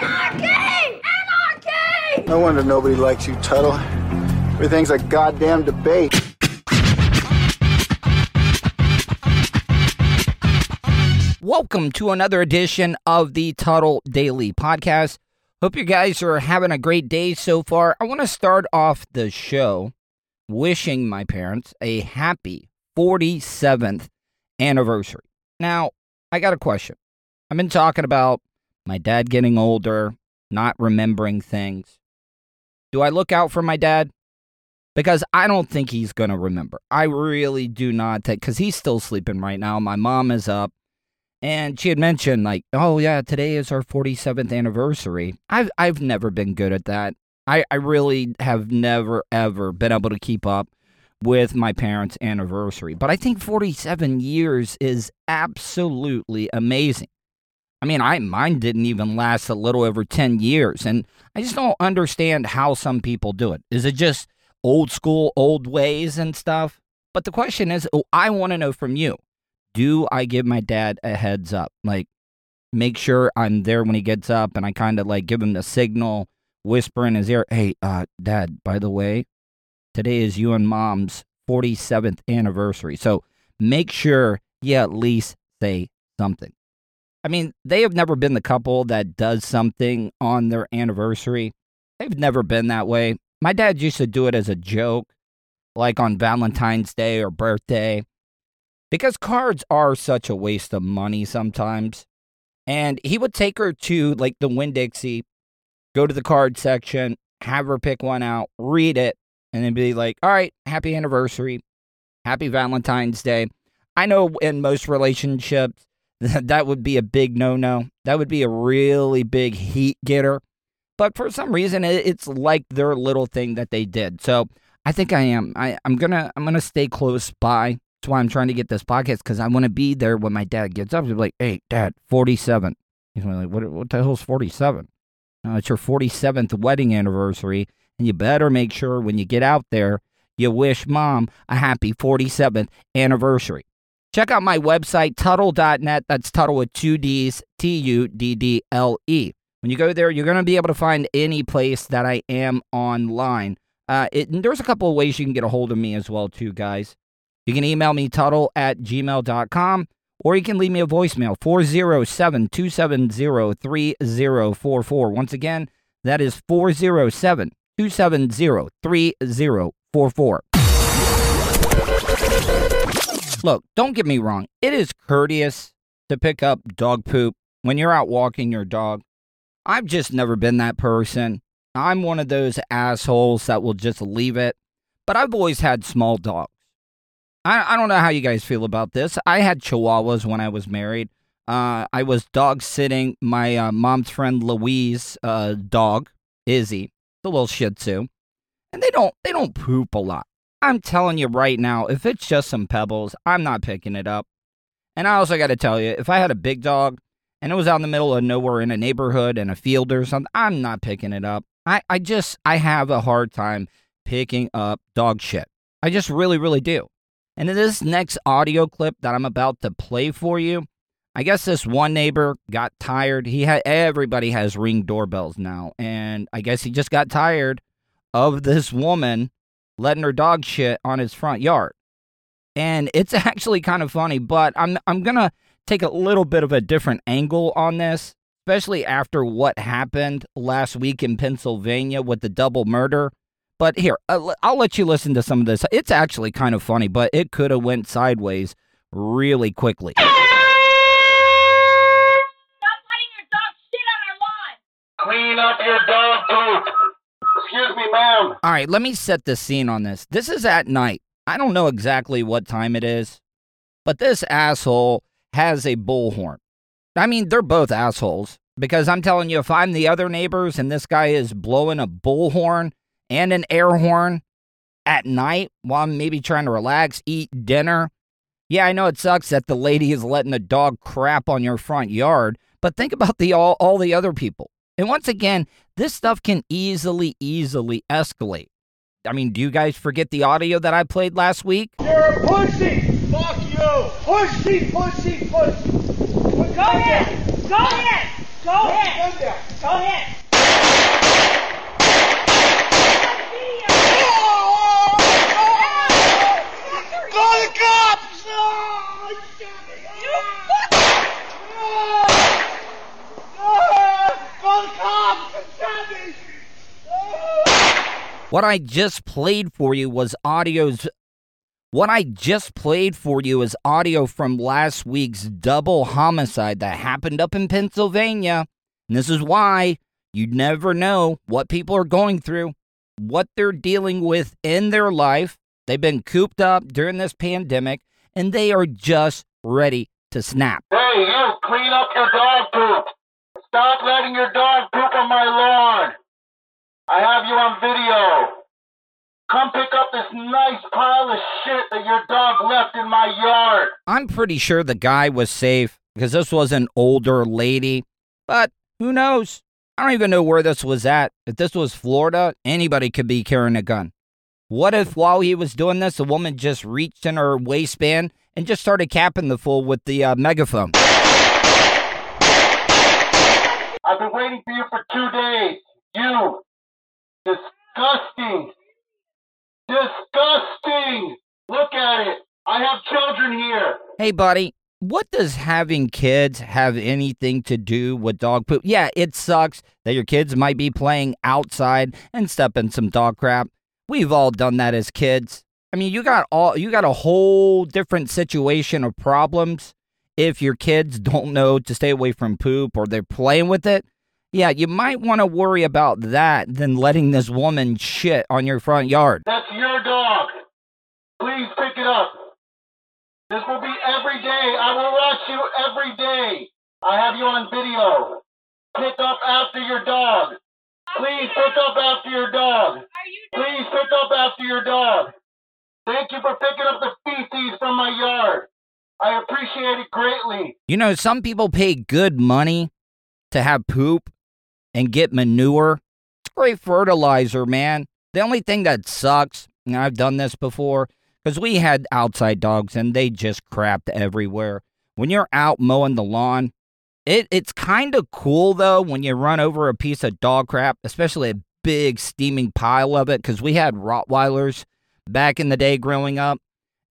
Anarchy! Anarchy! Anarchy! No wonder nobody likes you, Tuddle. Everything's a goddamn debate. Welcome to another edition of the Tuddle Daily Podcast. Hope you guys are having a great day so far. I want to start off the show wishing my parents a happy 47th anniversary. Now, I got a question. I've been talking about my dad getting older, not remembering things. Do I look out for my dad? Because I don't think he's going to remember. I really do not think, because he's still sleeping right now. My mom is up. And she had mentioned, like, oh, yeah, today is our 47th anniversary. I've, I've never been good at that. I, I really have never, ever been able to keep up with my parents' anniversary. But I think 47 years is absolutely amazing. I mean, I mine didn't even last a little over 10 years, and I just don't understand how some people do it. Is it just old school, old ways and stuff? But the question is, oh, I want to know from you. Do I give my dad a heads up? Like make sure I'm there when he gets up and I kind of like give him the signal, whisper in his ear, "Hey, uh dad, by the way, today is you and mom's 47th anniversary. So make sure you at least say something. I mean, they have never been the couple that does something on their anniversary. They've never been that way. My dad used to do it as a joke, like on Valentine's Day or birthday, because cards are such a waste of money sometimes. And he would take her to like the Winn Dixie, go to the card section, have her pick one out, read it, and then be like, all right, happy anniversary, happy Valentine's Day. I know in most relationships, that would be a big no no. That would be a really big heat getter. But for some reason, it's like their little thing that they did. So I think I am. I, I'm gonna I'm gonna stay close by. That's why I'm trying to get this podcast because I want to be there when my dad gets up. He's like, "Hey, Dad, 47." He's like, "What? What the hell's 47?" No, uh, it's your 47th wedding anniversary, and you better make sure when you get out there, you wish Mom a happy 47th anniversary. Check out my website, Tuddle.net. That's Tuddle with two D's, T U D D L E. When you go there, you're going to be able to find any place that I am online. Uh, it, there's a couple of ways you can get a hold of me as well, too, guys. You can email me, Tuddle at gmail.com, or you can leave me a voicemail, 407 270 3044. Once again, that is 407 270 3044. Look, don't get me wrong. It is courteous to pick up dog poop when you're out walking your dog. I've just never been that person. I'm one of those assholes that will just leave it. But I've always had small dogs. I, I don't know how you guys feel about this. I had chihuahuas when I was married. Uh, I was dog sitting my uh, mom's friend Louise' uh, dog, Izzy, the little Shih Tzu, and they don't they don't poop a lot. I'm telling you right now, if it's just some pebbles, I'm not picking it up. And I also got to tell you, if I had a big dog and it was out in the middle of nowhere in a neighborhood and a field or something, I'm not picking it up. I, I just I have a hard time picking up dog shit. I just really, really do. And in this next audio clip that I'm about to play for you, I guess this one neighbor got tired. He had everybody has ring doorbells now, and I guess he just got tired of this woman letting her dog shit on his front yard. And it's actually kind of funny, but I'm I'm going to take a little bit of a different angle on this, especially after what happened last week in Pennsylvania with the double murder. But here, uh, I'll I'll let you listen to some of this. It's actually kind of funny, but it could have went sideways really quickly. Stop letting your dog shit on our lawn! Clean up your dog poop. Excuse me, ma'am. All right, let me set the scene on this. This is at night. I don't know exactly what time it is, but this asshole has a bullhorn. I mean, they're both assholes because I'm telling you, if I'm the other neighbors and this guy is blowing a bullhorn and an air horn at night while I'm maybe trying to relax, eat dinner. Yeah, I know it sucks that the lady is letting the dog crap on your front yard, but think about the all, all the other people. And once again, this stuff can easily, easily escalate. I mean, do you guys forget the audio that I played last week? You're a pussy. Fuck you. Pussy, pussy, pussy. Go ahead! Go ahead! Go ahead! Go ahead! Call the cops! Oh, Call the cops! Sammy! What I just played for you was audio's what I just played for you is audio from last week's double homicide that happened up in Pennsylvania. And this is why you never know what people are going through, what they're dealing with in their life. They've been cooped up during this pandemic and they are just ready to snap. Hey, you, clean up your dog poop. Stop letting your dog poop on my lawn. I have you on video. Come pick up this nice pile of shit that your dog left in my yard. I'm pretty sure the guy was safe because this was an older lady, but who knows? I don't even know where this was at. If this was Florida, anybody could be carrying a gun. What if while he was doing this, a woman just reached in her waistband and just started capping the fool with the uh, megaphone? I've been waiting for you for two days. You. Disgusting. Disgusting. Look at it. I have children here. Hey, buddy, what does having kids have anything to do with dog poop? Yeah, it sucks that your kids might be playing outside and step in some dog crap. We've all done that as kids. I mean, you got all you got a whole different situation of problems if your kids don't know to stay away from poop or they're playing with it. Yeah, you might want to worry about that than letting this woman shit on your front yard. That's your dog. Please pick it up. This will be every day. I will watch you every day. I have you on video. Pick up after your dog. Please pick up after your dog. Please pick up after your dog. Thank you for picking up the feces from my yard. I appreciate it greatly. You know, some people pay good money to have poop and get manure. It's great fertilizer, man. The only thing that sucks, and I've done this before, because we had outside dogs and they just crapped everywhere. When you're out mowing the lawn, it, it's kind of cool though when you run over a piece of dog crap, especially a big steaming pile of it, because we had Rottweilers back in the day growing up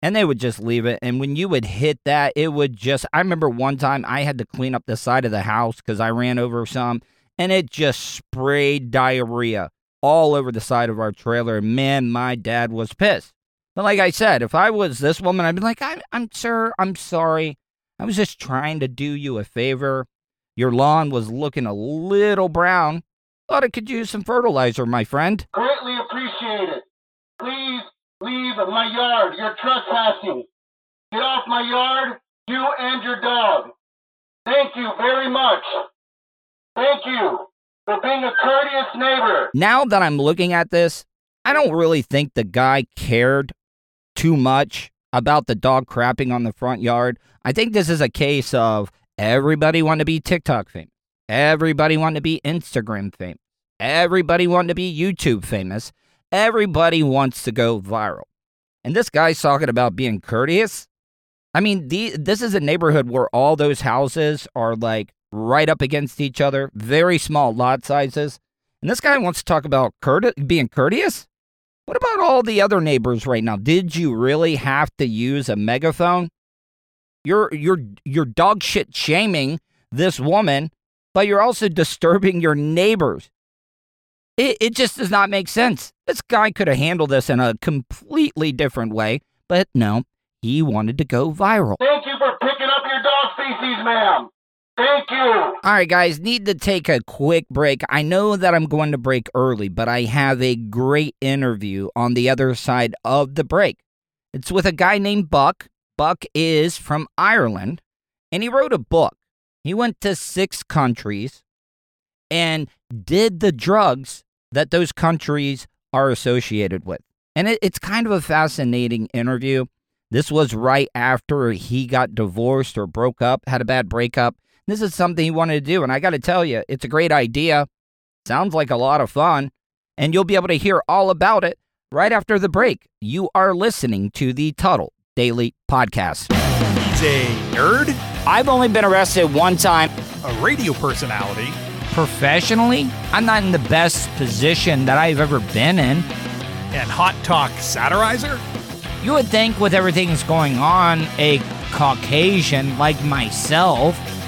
and they would just leave it. And when you would hit that, it would just. I remember one time I had to clean up the side of the house because I ran over some, and it just sprayed diarrhea all over the side of our trailer. Man, my dad was pissed. But like I said, if I was this woman, I'd be like, I'm, I'm sir, I'm sorry. I was just trying to do you a favor. Your lawn was looking a little brown. Thought it could use some fertilizer, my friend. Greatly appreciate it. Please leave my yard. You're trespassing. Get off my yard, you and your dog. Thank you very much. Thank you for being a courteous neighbor. now that I'm looking at this, I don't really think the guy cared too much about the dog crapping on the front yard. I think this is a case of everybody wanted to be TikTok famous. Everybody wanted to be Instagram famous. Everybody wanted to be YouTube famous. Everybody wants to go viral. And this guy's talking about being courteous. I mean, the, this is a neighborhood where all those houses are like right up against each other, very small lot sizes. And this guy wants to talk about being courteous? What about all the other neighbors right now? Did you really have to use a megaphone? You're you're you're dog shit shaming this woman, but you're also disturbing your neighbors. It, it just does not make sense. This guy could have handled this in a completely different way, but no, he wanted to go viral. Thank you for picking up your dog feces, ma'am. Thank you. All right, guys, need to take a quick break. I know that I'm going to break early, but I have a great interview on the other side of the break. It's with a guy named Buck. Buck is from Ireland, and he wrote a book. He went to six countries and did the drugs that those countries are associated with. And it, it's kind of a fascinating interview. This was right after he got divorced or broke up, had a bad breakup. This is something he wanted to do. And I got to tell you, it's a great idea. Sounds like a lot of fun. And you'll be able to hear all about it right after the break. You are listening to the Tuddle Daily Podcast. He's a nerd, I've only been arrested one time a radio personality, professionally. I'm not in the best position that I've ever been in. and hot talk satirizer. You would think, with everything that's going on, a Caucasian like myself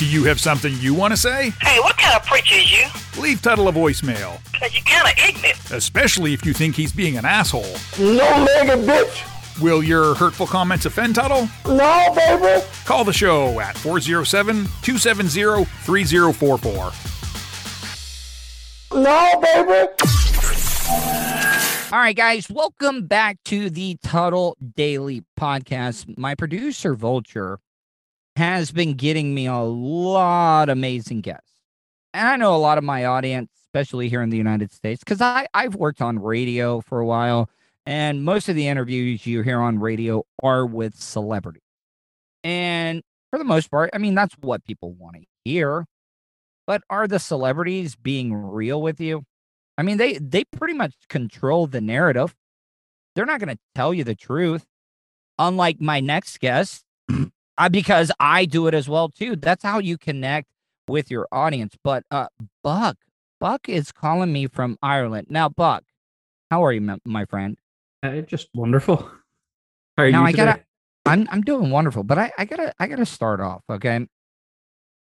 Do you have something you want to say? Hey, what kind of preacher is you? Leave Tuddle a voicemail, Cause you're kind of ignorant. especially if you think he's being an asshole. No legged bitch. Will your hurtful comments offend Tuddle? No, baby. Call the show at 407 270 3044. No, baby. All right, guys, welcome back to the Tuddle Daily Podcast. My producer, Vulture, has been getting me a lot of amazing guests. And I know a lot of my audience, especially here in the United States, because I I've worked on radio for a while, and most of the interviews you hear on radio are with celebrities. And for the most part, I mean, that's what people want to hear. But are the celebrities being real with you? I mean, they they pretty much control the narrative. They're not going to tell you the truth. Unlike my next guest, uh, because I do it as well too. That's how you connect with your audience. But uh, Buck, Buck is calling me from Ireland now. Buck, how are you, my- my friend? Uh, just wonderful. How are now you I today? gotta, I'm I'm doing wonderful, but I I gotta I gotta start off. Okay,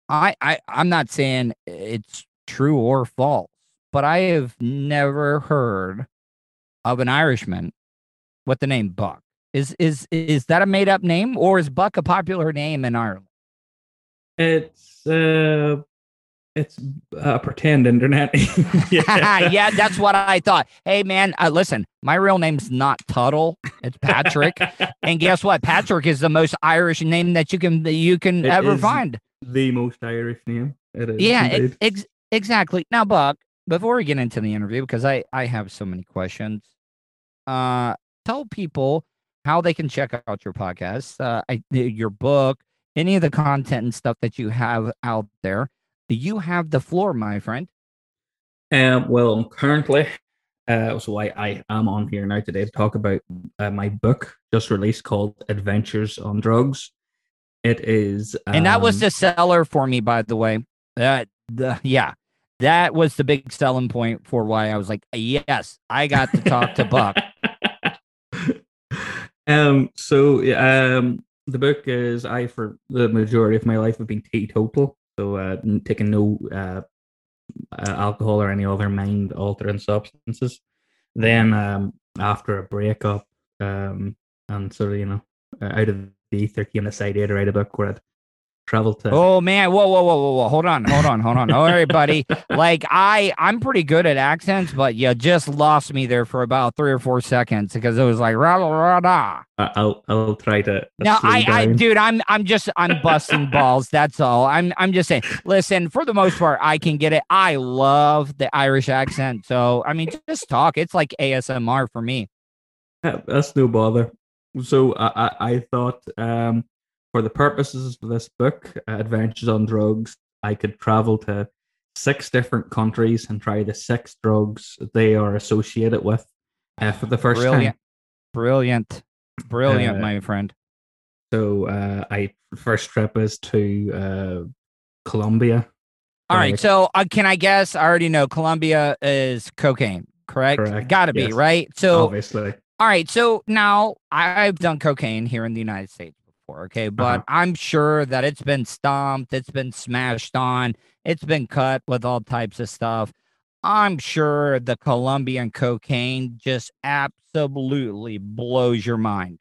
I I I'm not saying it's true or false, but I have never heard of an Irishman with the name Buck. Is is is that a made up name, or is Buck a popular name in Ireland? It's uh, it's a pretend internet. yeah, yeah, that's what I thought. Hey, man, uh, listen, my real name's not Tuddle; it's Patrick. and guess what? Patrick is the most Irish name that you can you can It ever find. the most Irish name. It is. Yeah, indeed. ex- exactly. Now, Buck, before we get into the interview, because I I have so many questions, uh, tell people how they can check out your podcast, uh, I, your book, any of the content and stuff that you have out there. Do you have the floor, my friend. Um, well, currently, uh, so I, I am on here now today to talk about uh, my book just released called Adventures on Drugs. It is, and that was um, the seller for me, by the way. That the yeah, that was the big selling point for why I was like, yes, I got to talk to Buck. um. So um, the book is I for the majority of my life have been teetotal, so uh, taking no uh, alcohol or any other mind altering substances. Then um, after a breakup, um, and sort of you know out of the ether came this idea to write a book where I'd travel to. Oh man, whoa, whoa, whoa, whoa, whoa! Hold on, hold on, hold on. All right, buddy. Like I, I'm pretty good at accents, but you just lost me there for about three or four seconds because it was like rah rah rah. I'll I'll try to. Now slow I, I, dude, I'm, I'm just, I'm busting balls. That's all. I'm, I'm just saying. Listen, for the most part, I can get it. I love the Irish accent, so I mean, just talk. It's like ASMR for me. Yeah, that's no bother. So I, I, I thought um, for the purposes of this book, uh, Adventures on Drugs, I could travel to six different countries and try the six drugs they are associated with uh, for the first Brilliant, time. brilliant, brilliant, Uh, my friend. So uh, I first trip is to uh, Colombia. All right. So uh, can I guess? I already know Colombia is cocaine, correct? Correct, Got to be yes. right. So obviously. all right. So now I've done cocaine here in the United States before. Okay, but Uh-huh. I'm sure that it's been stomped, it's been smashed on, it's been cut with all types of stuff. I'm sure the Colombian cocaine just absolutely blows your mind.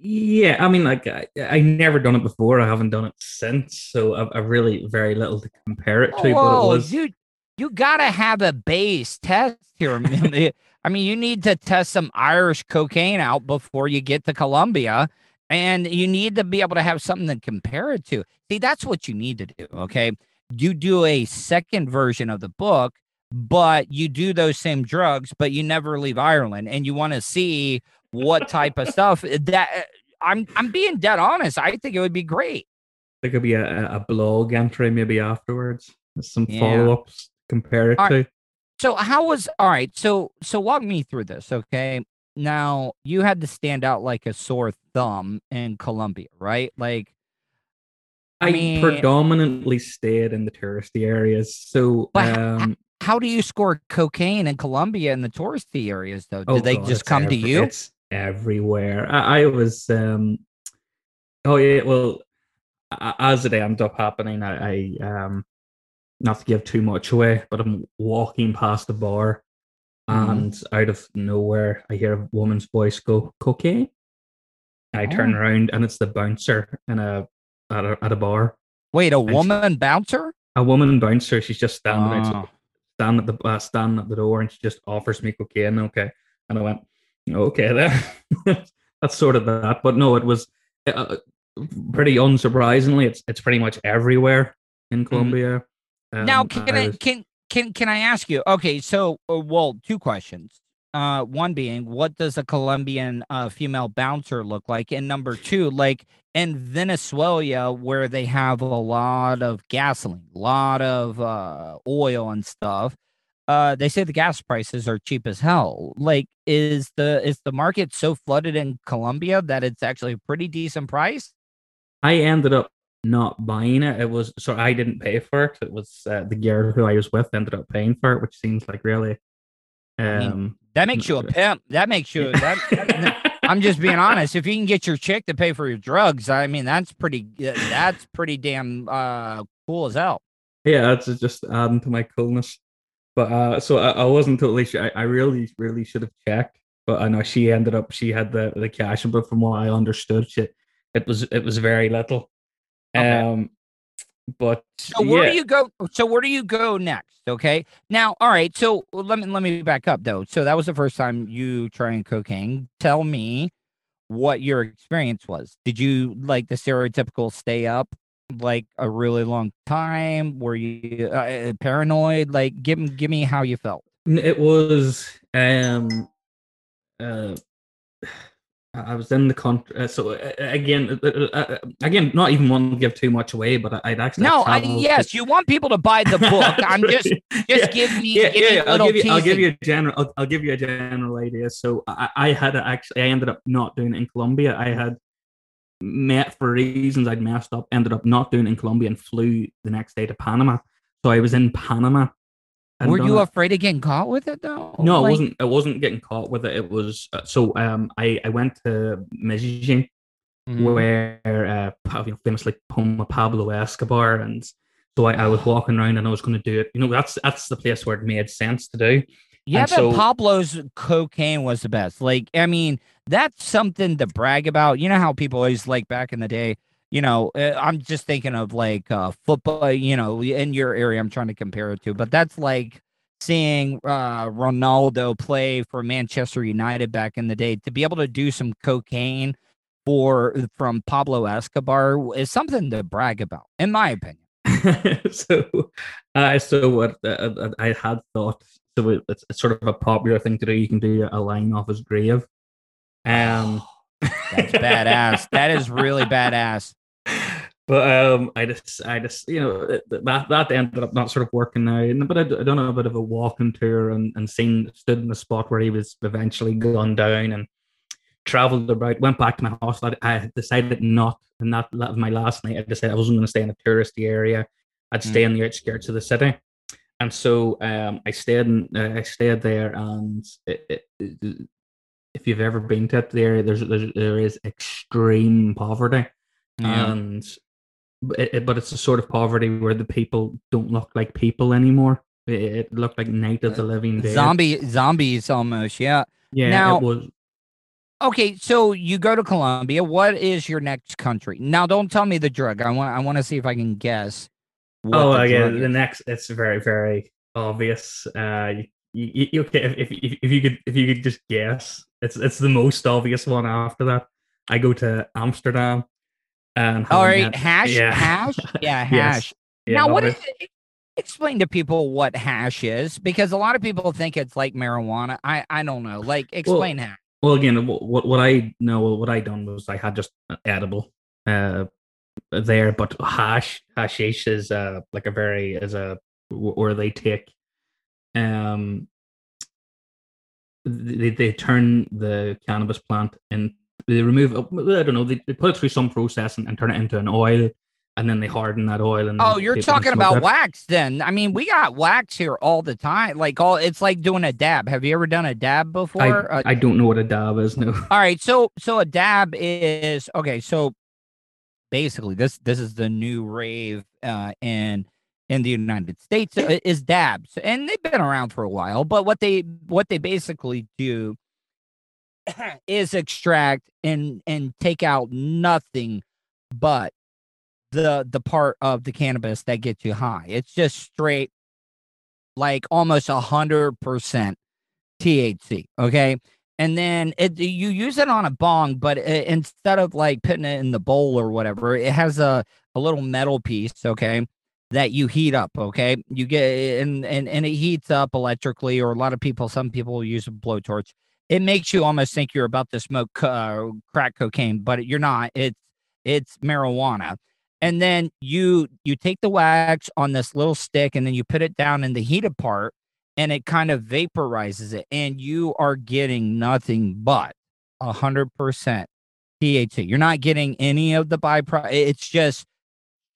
Yeah, I mean, like I, I never done it before. I haven't done it since, so I've, I've really very little to compare it to. but it Whoa, was dude, you gotta have a base test here. I mean, you need to test some Irish cocaine out before you get to Colombia, and you need to be able to have something to compare it to. See, that's what you need to do. Okay, you do a second version of the book, but you do those same drugs, but you never leave Ireland, and you want to see what type of stuff that. Uh, I'm I'm being dead honest. I think it would be great. there could be a, a blog entry maybe afterwards, some Yeah. follow ups. Compare it All to. So how was all right? So so walk me through this, okay? Now you had to stand out like a sore thumb in Colombia, right? Like I I, mean- predominantly stayed in the touristy areas, so um, how do you score cocaine in Colombia in the touristy areas though? Did oh they God, just come to you? It's everywhere. I, I was, um, oh yeah, well, as it ended up happening, I, I um, not to give too much away, but I'm walking past a bar, Mhm. and out of nowhere, I hear a woman's voice go, "Cocaine." I turn Oh. around, and it's the bouncer in a at a, at a bar. Wait, a she- woman bouncer? A woman bouncer. She's just standing outside Oh. stand at the uh, stand at the door and she just offers me cocaine. Okay, and I went, okay, then that's sort of that. But no, it was uh, pretty unsurprisingly. It's it's pretty much everywhere in Colombia. Mm-hmm. now Um, can I, was- can can can I ask you? Okay, so uh, well, two questions. Uh, one being, what does a Colombian uh, female bouncer look like? And number two, like in Venezuela, where they have a lot of gasoline, a lot of uh, oil and stuff, uh, they say the gas prices are cheap as hell. Like, is the is the market so flooded in Colombia that it's actually a pretty decent price? I ended up not buying it. It was so I didn't pay for it. It was uh, the girl who I was with ended up paying for it, which seems like really. mean, Um, That makes you a pimp. That makes you that. that- I'm just being honest. If you can get your chick to pay for your drugs, I mean that's pretty. uh, That's pretty damn uh, cool as hell. yeah, it's just adding to my coolness. But uh, so I, I wasn't totally sure. I, I really, really should have checked. But I know she ended up. She had the the cash, but from what I understood, she, it was it was very little. Okay. Um, but So where yeah, do you go? So where do you go next? Okay. Now, all right. So let me let me back up though. So that was the first time you trying cocaine. Tell me what your experience was. Did you like the stereotypical stay up like a really long time? Were you uh, paranoid? Like, give me give me how you felt. It was um uh I was in the country. Uh, so uh, again, uh, uh, uh, again, not even want to give too much away, but I- I'd actually No, I, yes, to- you want people to buy the book. I'm just just Yeah, give me yeah, give yeah, me I'll give you, I'll give you a general, I'll, I'll give you a general idea. So I, I had actually, I ended up not doing it in Colombia. I had met for reasons I'd messed up, ended up not doing it in Colombia and flew the next day to Panama. So I was in Panama. And Were you it. afraid of getting caught with it though? No, Like- I wasn't. I wasn't getting caught with it. It was uh, so. Um, I I went to Medellin, Mhm. where uh, Pa- you know, famously home of Pablo Escobar, and so I, I was walking around and I was going to do it. You know, that's that's the place where it made sense to do. Yeah, And but so- Pablo's cocaine was the best. Like, I mean, that's something to brag about. You know how people always like back in the day, you know, uh, I'm just thinking of like uh, football, you know, in your area, I'm trying to compare it to, but that's like seeing uh, Ronaldo play for Manchester United back in the day. To be able to do some cocaine for from Pablo Escobar is something to brag about, in my opinion. so, uh, so what uh, I had thought, so it's, it's sort of a popular thing to do. You can do a line off his grave. Um, That's badass. that is really badass. but um, I just, I just, you know, that that ended up not sort of working out. But I, I done a bit of a walking tour and and seen stood in the spot where he was eventually gunned down and traveled about. Went back to my hostel. I I decided not, and that my last night. I decided I wasn't going to stay in a touristy area. I'd stay in the outskirts of the city. And so um, I stayed in, uh, I stayed there, and it, it, it- if you've ever been to it, there there's, there's there is extreme poverty, Yeah. and it, it- but it's a sort of poverty where the people don't look like people anymore. It, it looked like Night of the Living Dead. Zombie zombies almost, yeah. yeah. now- it was. Okay, so you go to Colombia. What is your next country? Now, don't tell me the drug. I want. I want to see if I can guess. what Oh, the yeah. The next, it's very, very obvious. Uh, you, you, you okay? If, if if you could if you could just guess, it's it's the most obvious one. After that, I go to Amsterdam. And All right, that- hash, yeah. hash, yeah, Yes. hash. Yeah, now, what is it? Explain to people what hash is, because a lot of people think it's like marijuana. I I don't know. Like, explain hash. Well, again, what what what I know, what I done was I had just edible uh there, but hash hashish is uh like a very is a where they take um they they turn the cannabis plant and they remove I don't know they, they put it through some process and, and turn it into an oil and then they harden that oil and Oh, you're talking about wax then. I mean, we got wax here all the time. Like all it's like doing a dab. Have you ever done a dab before? I, Uh, I don't know what a dab is no all right, so so a dab is okay, so basically this this is the new rave uh in in the United States is dabs. And they've been around for a while, but what they what they basically do is extract and and take out nothing but the the part of the cannabis that gets you high. It's just straight like almost a hundred percent THC. Okay. And then it you use it on a bong, but uh instead of like putting it in the bowl or whatever, it has a, a little metal piece, okay, that you heat up, okay? You get and and and it heats up electrically, or a lot of people, some people use a blowtorch. It makes you almost think you're about to smoke uh, crack cocaine, but you're not. It's it's marijuana and then you you take the wax on this little stick and then you put it down in the heated part and it kind of vaporizes it and you are getting nothing but a hundred percent THC. You're not getting any of the byproduct. It's just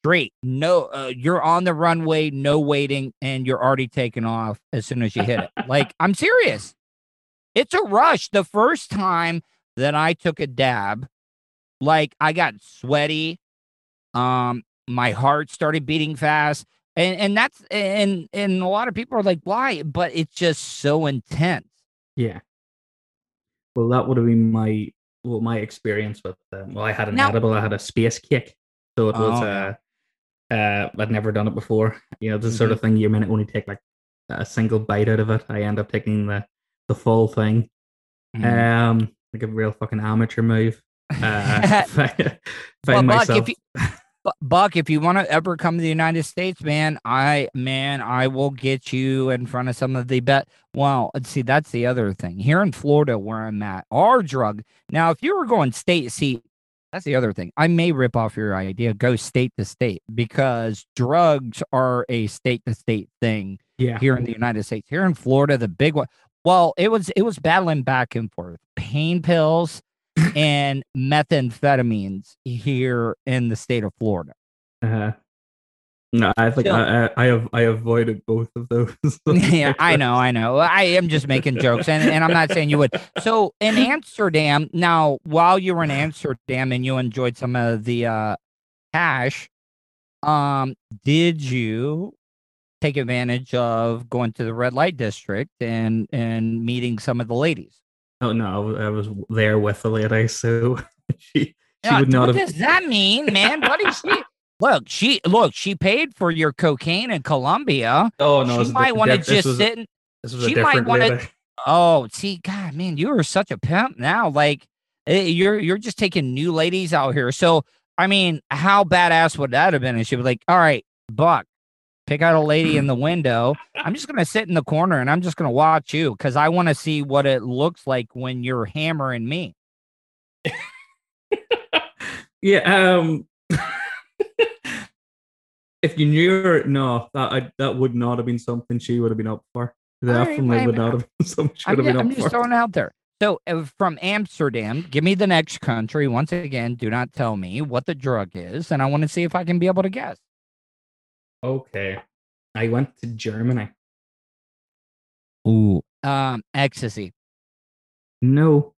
straight. No, uh, you're on the runway, no waiting, and you're already taking off as soon as you hit it. like I'm serious. It's a rush. The first time that I took a dab, like I got sweaty um my heart started beating fast and and that's and and a lot of people are like why but it's just so intense Yeah. Well, that would have been my well my experience with um, well, I had an Now- edible, I had a space cake, so it was Oh, uh, uh, I'd never done it before. You know, the sort of thing you might only take like a single bite out of it. I end up taking the the full thing, Mhm. um, like a real fucking amateur move. Uh, find Well, Buck, myself. if you, Buck, if you want to ever come to the United States, man, I man, I will get you in front of some of the bet. Well, let's see, that's the other thing. Here in Florida, where I'm at, our drug. Now, if you were going state, see, that's the other thing. I may rip off your idea, go state to state, because drugs are a state to state thing yeah, here in the United States. Here in Florida, the big one. Well, it was it was battling back and forth. Pain pills and methamphetamines here in the state of Florida. uh, no, I think I, I I have I avoided both of those. yeah, I know, I know. I am just making jokes, and, and I'm not saying you would. So in Amsterdam, now while you were in Amsterdam and you enjoyed some of the uh hash, um, did you take advantage of going to the red light district and and meeting some of the ladies? Oh no, I was there with the lady, so she She Uh, would not what have. does that mean, man? What is she? Look, she look. She paid for your cocaine in Colombia. Oh no, she might want to just was, sit. And, This was a she might wanna- oh, see, God, man, you are such a pimp now. Like eh, you're you're just taking new ladies out here. So I mean, how badass would that have been? And she'd be like, "All right, Buck, pick out a lady in the window. I'm just gonna sit in the corner and I'm just gonna watch you because I want to see what it looks like when you're hammering me." Yeah. Um. if you knew her, no, that I, that would not have been something she would have been up for. All right, Definitely would not have been something she I'm, would have been up for. I'm just for. throwing it out there. So uh, from Amsterdam, give me the next country. Once again, do not tell me what the drug is, and I want to see if I can be able to guess. Okay. I went to Germany. Ooh, um, ecstasy. No,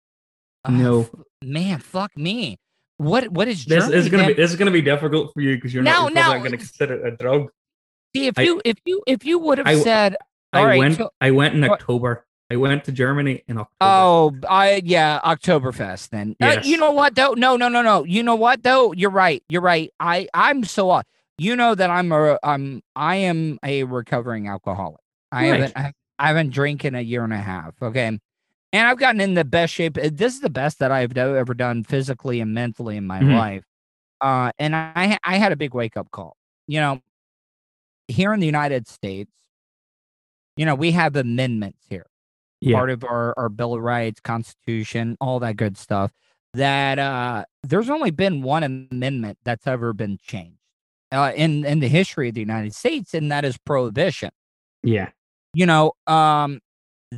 Ah, no. f- man, fuck me. What what is This Germany? is gonna be this is gonna be difficult for you because you're No, not, you're not gonna consider it a drug. See, if I- you if you if you would have I- said, I right, went so- I went in October. I went to Germany in October. oh, I yeah, Oktoberfest. Then Uh, you know what though? No, no, no, no. You know what though? You're right. You're right. I I'm so off. You know that I'm a I'm I am a recovering alcoholic. I Right. haven't I, I haven't drank in a year and a half. Okay. And I've gotten in the best shape. uh, This is the best that I've ever done physically and mentally in my Mhm. life. Uh, and I I had a big wake up call. You know, here in the United States, you know, we have amendments here yeah. part of our, our Bill of Rights, Constitution, all that good stuff, that uh, there's only been one amendment that's ever been changed uh, in, in the history of the United States, and that is prohibition. yeah. You know, um,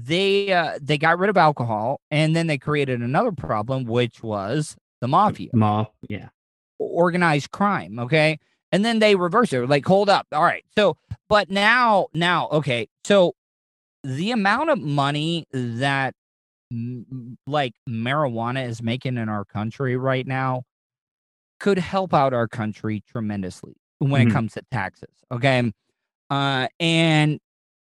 they uh, they got rid of alcohol, and then they created another problem, which was the mafia Mob. Yeah. organized crime okay and then they reverse it like hold up all right so but now now okay so the amount of money that like marijuana is making in our country right now could help out our country tremendously when Mhm. it comes to taxes okay uh and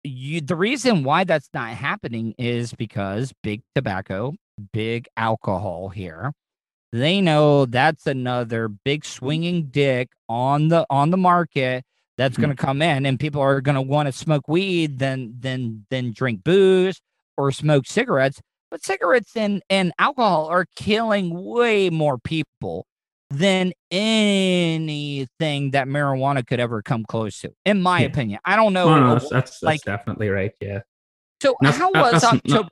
you the reason why that's not happening is because big tobacco big alcohol here they know that's another big swinging dick on the on the market that's Hmm. going to come in and people are going to want to smoke weed then then then drink booze or smoke cigarettes but cigarettes and and alcohol are killing way more people than anything that marijuana could ever come close to in my Yeah. opinion i don't know no, uh, that's that's, that's like- definitely right. Yeah. so That's- how was that's october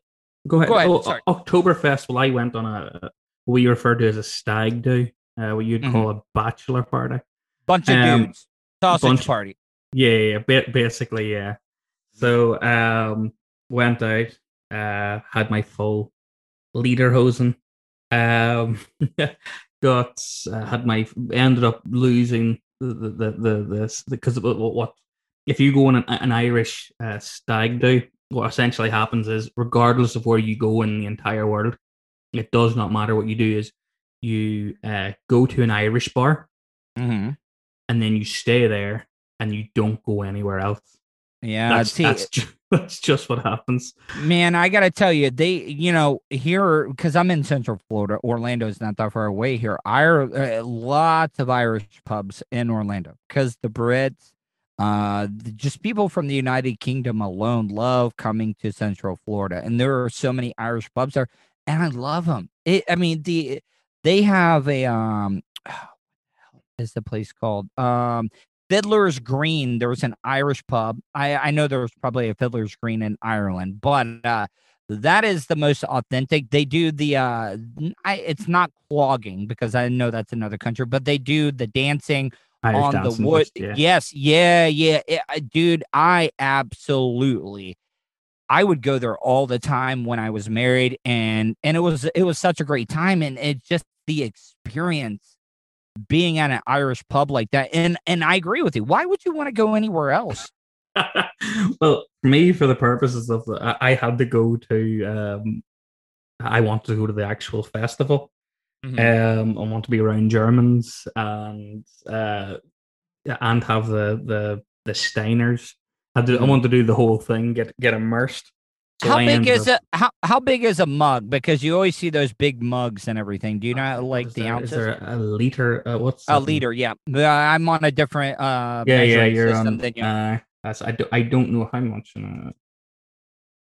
Go ahead. Go ahead, Oh, sorry. Oktoberfest. Well, I went on a what we refer to as a stag do, uh, what you'd Mm-hmm. call a bachelor party. bunch of um, dudes sausage bunch- party Yeah, yeah, yeah, ba- basically, yeah. So, um, went out, uh, had my full lederhosen, um, got uh, had my ended up losing the the the, because what, what if you go on an, an Irish uh, stag do, what essentially happens is regardless of where you go in the entire world, it does not matter what you do. Is you uh, go to an Irish bar mm-hmm. and then you stay there and you don't go anywhere else. Yeah That's, see, that's, ju- that's just what happens. Man, I gotta tell you, they, you know, here because I'm in Central Florida, Orlando's not that far away here. Ir- uh, lots of Irish pubs in Orlando because the Brits, uh, just people from the United Kingdom alone love coming to Central Florida, and there are so many Irish pubs there, and I love them. It, I mean, the they have a um, what the hell is the place called? Um, Fiddler's Green. There was an Irish pub. I, I know there was probably a Fiddler's Green in Ireland, but uh, that is the most authentic. They do the uh, I, it's not clogging because I know that's another country, but they do the dancing Irish on the wood. yeah. Yes, yeah, yeah, it- dude. I absolutely. I would go there all the time when I was married, and and it was it was such a great time, and it just the experience being at an Irish pub like that. And and I agree with you. Why would you want to go anywhere else? well, for me, for the purposes of the, I, I had to go to. Um, I wanted to go to the actual festival. Mhm. Um, I want to be around Germans and uh, and have the the the Steiners. I, do, I Mhm. want to do the whole thing, get get immersed. How big is a how how big is a mug? Because you always see those big mugs and everything. Do you not like Is the there- ounces? Is there a liter? Uh, what's a liter, yeah. But I'm on a different uh Yeah, yeah, you're system on. than you. Uh, I, do, I don't know how much. Uh,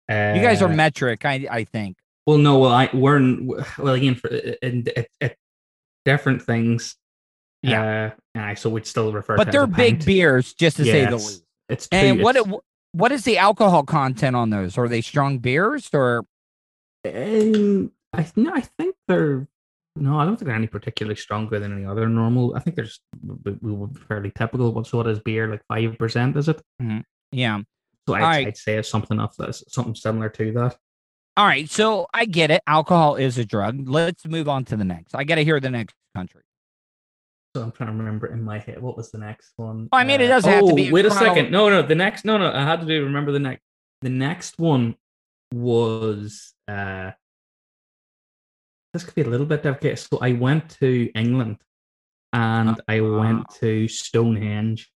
you guys are uh, metric, I I think. Well, no, well, I we're well again for it, it, different things. Yeah. uh, and I so we'd still refer. But they're big beers, just to say the least. It's two, And what it- what is the alcohol content on those? Are they strong beers or Um, I no, I think they're no, I don't think they're any particularly stronger than any other normal. I think they're just we, we fairly typical. What sort is beer? Like five percent, is it? yeah? So I'd, Alright. I'd say it's something of this, something similar to that. All right, so I get it. Alcohol is a drug. Let's move on to the next. I got to hear the next country. So I'm trying to remember in my head what was the next one. I mean, it Uh, doesn't have to oh, be Wait a second. No, no, the next. No, no. I had to do. Remember the next. The next one was. uh This could be a little bit difficult. So I went to England, and I went to Stonehenge.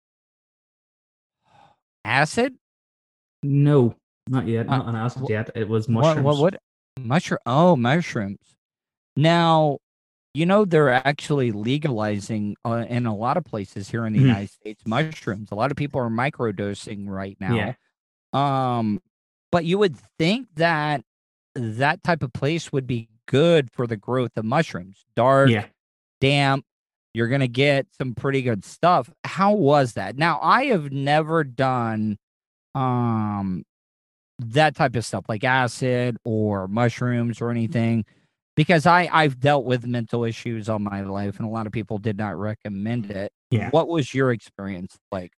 Acid? No, not yet. Uh, Not an acid wh- yet. It was What? mushrooms. What? What? Mushroom? Oh, mushrooms. Now, you know they're actually legalizing uh, in a lot of places here in the Mhm. United States mushrooms. A lot of people are microdosing right now. Yeah. Um, but you would think that that type of place would be good for the growth of mushrooms. Dark, Yeah. damp. You're gonna get some pretty good stuff. How was that? Now, I have never done um that type of stuff like acid or mushrooms or anything because I I've dealt with mental issues all my life and a lot of people did not recommend it. Yeah. What was your experience like?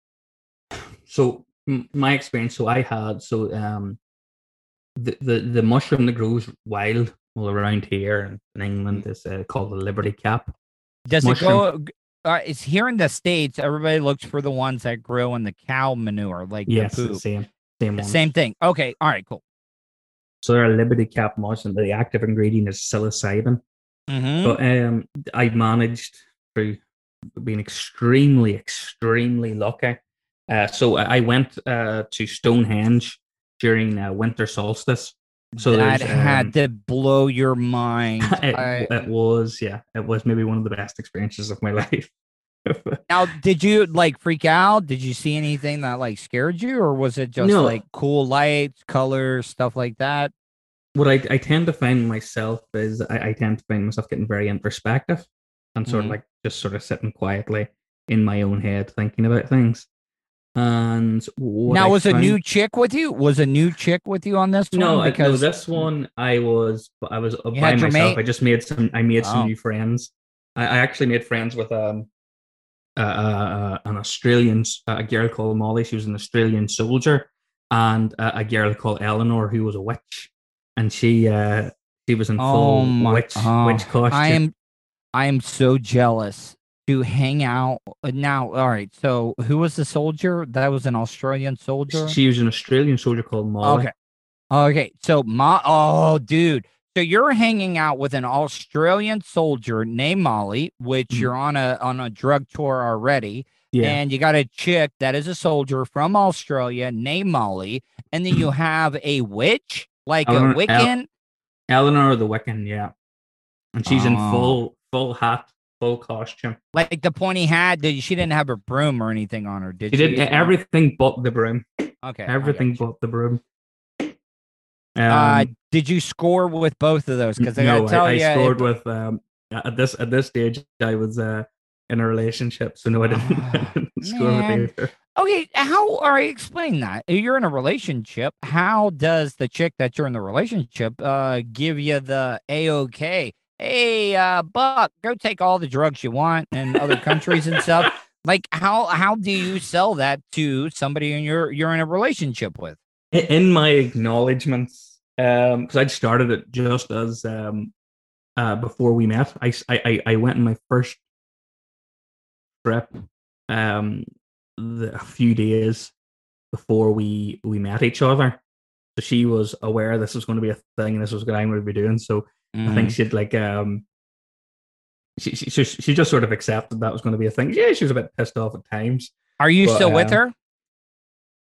So my experience, so I had so um the the, the mushroom that grows wild all around here in, England is uh, called the Liberty Cap. Does Mushroom. it go uh, it's here in the states everybody looks for the ones that grow in the cow manure like Yes, the the poop. same same one. Same thing. Okay, all right, cool. So they're a Liberty Cap mushroom. And the active ingredient is psilocybin. Mhm. But um, I managed through being extremely, extremely lucky. Uh, so I went uh, to Stonehenge during uh, winter solstice. So that had um, to blow your mind. it, I- it was yeah, it was maybe one of the best experiences of my life. Now, did you like freak out? Did you see anything that like scared you, or was it just No. like cool lights, colors, stuff like that? what I, I tend to find myself is I, I tend to find myself getting very introspective and sort Mhm. of like just sort of sitting quietly in my own head thinking about things. And now, I was a new chick with you? Was a new chick with you on this no one? Because no this one I was I was by myself. I just made some I made Oh. some new friends. I, I actually made friends with um uh, an Australian a girl called Molly. She was an Australian soldier, and uh, a girl called Eleanor who was a witch, and she uh she was in oh full my, witch oh, witch costume. I am, I am so jealous to hang out uh, now. All right, so who was the soldier? That was an Australian soldier. She was an Australian soldier called Molly. Okay. Okay. So my oh dude. So you're hanging out with an Australian soldier named Molly, which Mhm. you're on a on a drug tour already. Yeah. And you got a chick that is a soldier from Australia named Molly. And then you have a witch, like Eleanor- a Wiccan. Eleanor the Wiccan, yeah. And she's in Oh. full full hat, full costume. like the pointy hat. Did she didn't have her broom or anything on her, did She she? did everything but the broom. Okay. Everything but the broom. Uh, Um, did you score with both of those? Because I no, tell I, you, I scored with um at this at this stage I was uh in a relationship, so no, I didn't, Ah, score man. with either. Okay, how all right, explain that. You're in a relationship. How does the chick that you're in the relationship uh give you the A-OK? Hey, uh, Buck, go take all the drugs you want in other countries and stuff. Like how how do you sell that to somebody in your you're in a relationship with? In- In my acknowledgements, um, because I'd started it just as um uh before we met. I, I I went on my first trip um the, a few days before we we met each other. So she was aware this was going to be a thing and this was what I'm going to be doing. So I Mm-hmm. think she'd like um she, she she just sort of accepted that was going to be a thing. Yeah, she was a bit pissed off at times. Are you but, still with uh, her?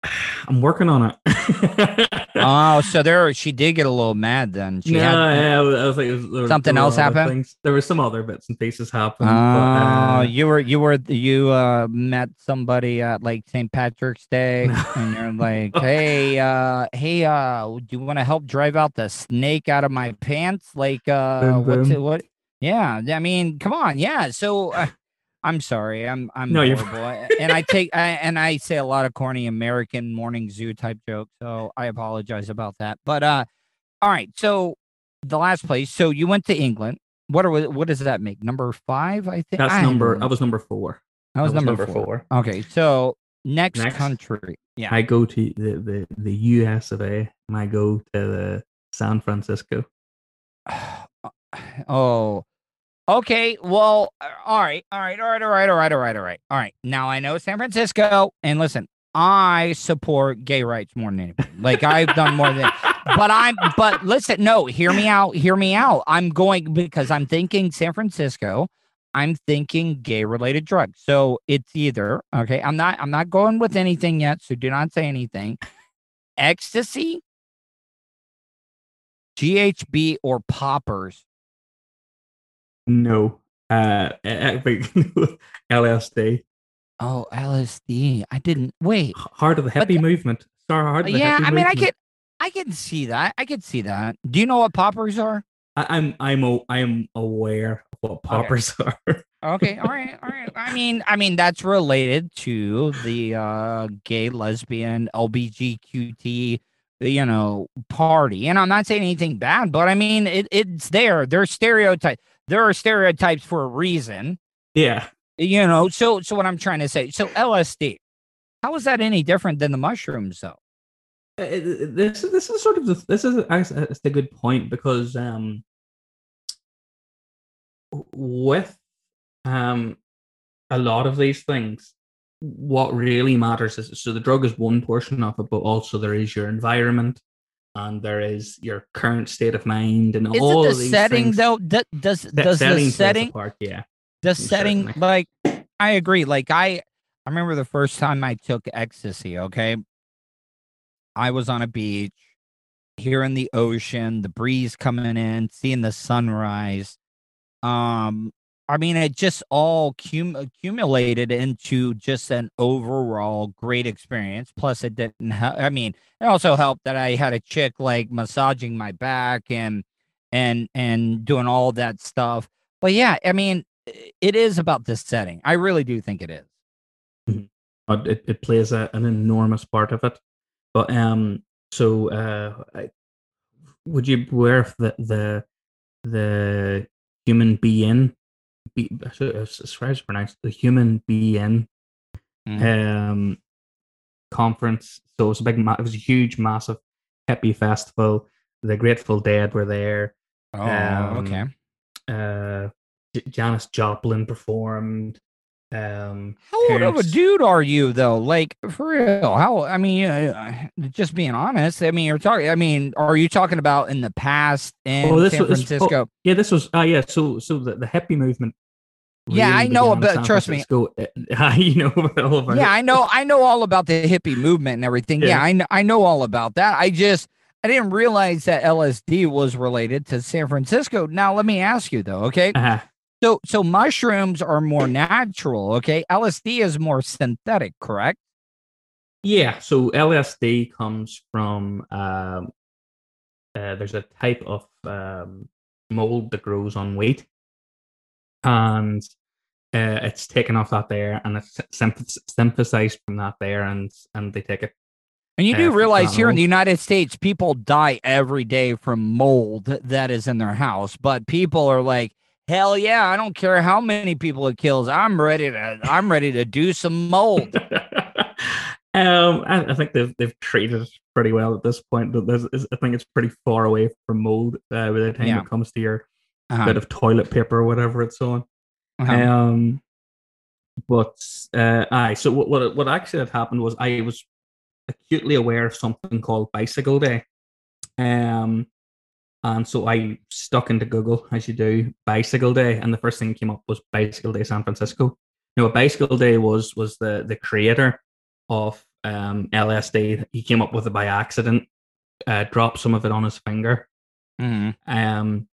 I'm working on it. oh, so there she did get a little mad then. She no, had, yeah, I was, like, was- Something else happened? things- There were some other bits and pieces happen. Oh, but, uh, you were you were you uh met somebody at like St. Patrick's Day and you're like, "Hey, uh hey, uh do you want to help drive out the snake out of my pants?" Like uh Boom, what's boom. it what Yeah, I mean, come on. Yeah. So uh, I'm sorry. I'm I'm No, you're horrible. and I take I, and I say a lot of corny American morning zoo type jokes, so I apologize about that. But uh all right, so the last place. So you went to England. What are what does that make? Number five, I think. that's I number. I was number four. that was, I was number, number four. four. Okay, so next, Next. country. Yeah. I go to the the the U.S. of A. And I go to the San Francisco. oh. Okay. Well. All right. All right. All right. All right. All right. All right. All right. All right. Now I know San Francisco, and listen, I support gay rights more than anybody. Like I've done more than. But I'm. But listen. No. Hear me out. Hear me out. I'm going because I'm thinking San Francisco. I'm thinking gay related drugs. So it's either okay. I'm not. I'm not going with anything yet. So do not say anything. Ecstasy, GHB, or poppers. No. Uh, I LSD. Oh, LSD. I didn't wait. Heart of the But the- movement. Sorry, heart of the Yeah, I mean, I movement. could, I can see that. I could see that. Do you know what poppers are? I, I'm I'm a, I'm aware of what poppers are. Okay, all right, all right. I mean, I mean that's related to the uh, gay, lesbian, LBGQT, you know, party. And I'm not saying anything bad, but I mean, it, it's there. There's stereotype. There are stereotypes for a reason. yeah. You know. So, so what I'm trying to say. So LSD. How is that any different than the mushrooms, though? Uh, this is this is sort of the, this is a, it's a good point because um with um a lot of these things what really matters is so the drug is one portion of it but also there is your environment and there is your current state of mind and Is all it the these setting things. though? Does does, That does setting the setting part, yeah the setting certainly. like I agree. Like I I remember the first time I took ecstasy, okay? I was on a beach, hearing the ocean, the breeze coming in, seeing the sunrise. Um I mean it just all cum- accumulated into just an overall great experience. Plus it didn't I mean, it also helped that I had a chick like massaging my back and and and doing all that stuff. But yeah, I mean, it is about this setting. I really do think it is. but it, it plays a, an enormous part of it. But um, so uh, I, would you of the the the Human Be-In? Be, so as as as it's pronounced, the Human Be-In Mhm. um conference. So it was a big, it was a huge, massive hippie festival. The Grateful Dead were there. Oh, Um, okay. Uh, J- Janis Joplin performed. Um, How old of a dude are you, though? Like for real? How? I mean, uh, just being honest. I mean, you're talking. I mean, are you talking about in the past in Oh, this San was- this- oh, Francisco? Yeah, this was. Ah, yeah. So, so the, the hippie movement. Yeah, I know about- trust me. Francisco. Uh, you know all about yeah, it. I know. I know all about the hippie movement and everything. Yeah, Yeah. I know. I know all about that. I just I didn't realize that LSD was related to San Francisco. Now, let me ask you though. Okay, Uh-huh. so so mushrooms are more natural. Okay, LSD is more synthetic. Correct. Yeah. So LSD comes from. Um, uh, there's a type of um, mold that grows on wheat, and uh, it's taken off that there, and it's synth- synthesized from that there, and and they take it. And you Uh, do realize here in the United States, people die every day from mold that is in their house. But people are like, hell yeah, I don't care how many people it kills. I'm ready to I'm ready to do some mold. um, I, I think they've they've treated it pretty well at this point. But there's, I think it's pretty far away from mold uh, by the time Yeah. it comes to your Uh-huh, bit of toilet paper or whatever it's on. uh-huh. Um, but uh, aye, so what what what actually had happened was I was acutely aware of something called Bicycle Day, um, and so I stuck into Google as you do Bicycle Day, and the first thing that came up was Bicycle Day San Francisco. Now, what Bicycle Day was was the the creator of um, LSD. He came up with it by accident. Uh, dropped some of it on his finger. Mhm. Um,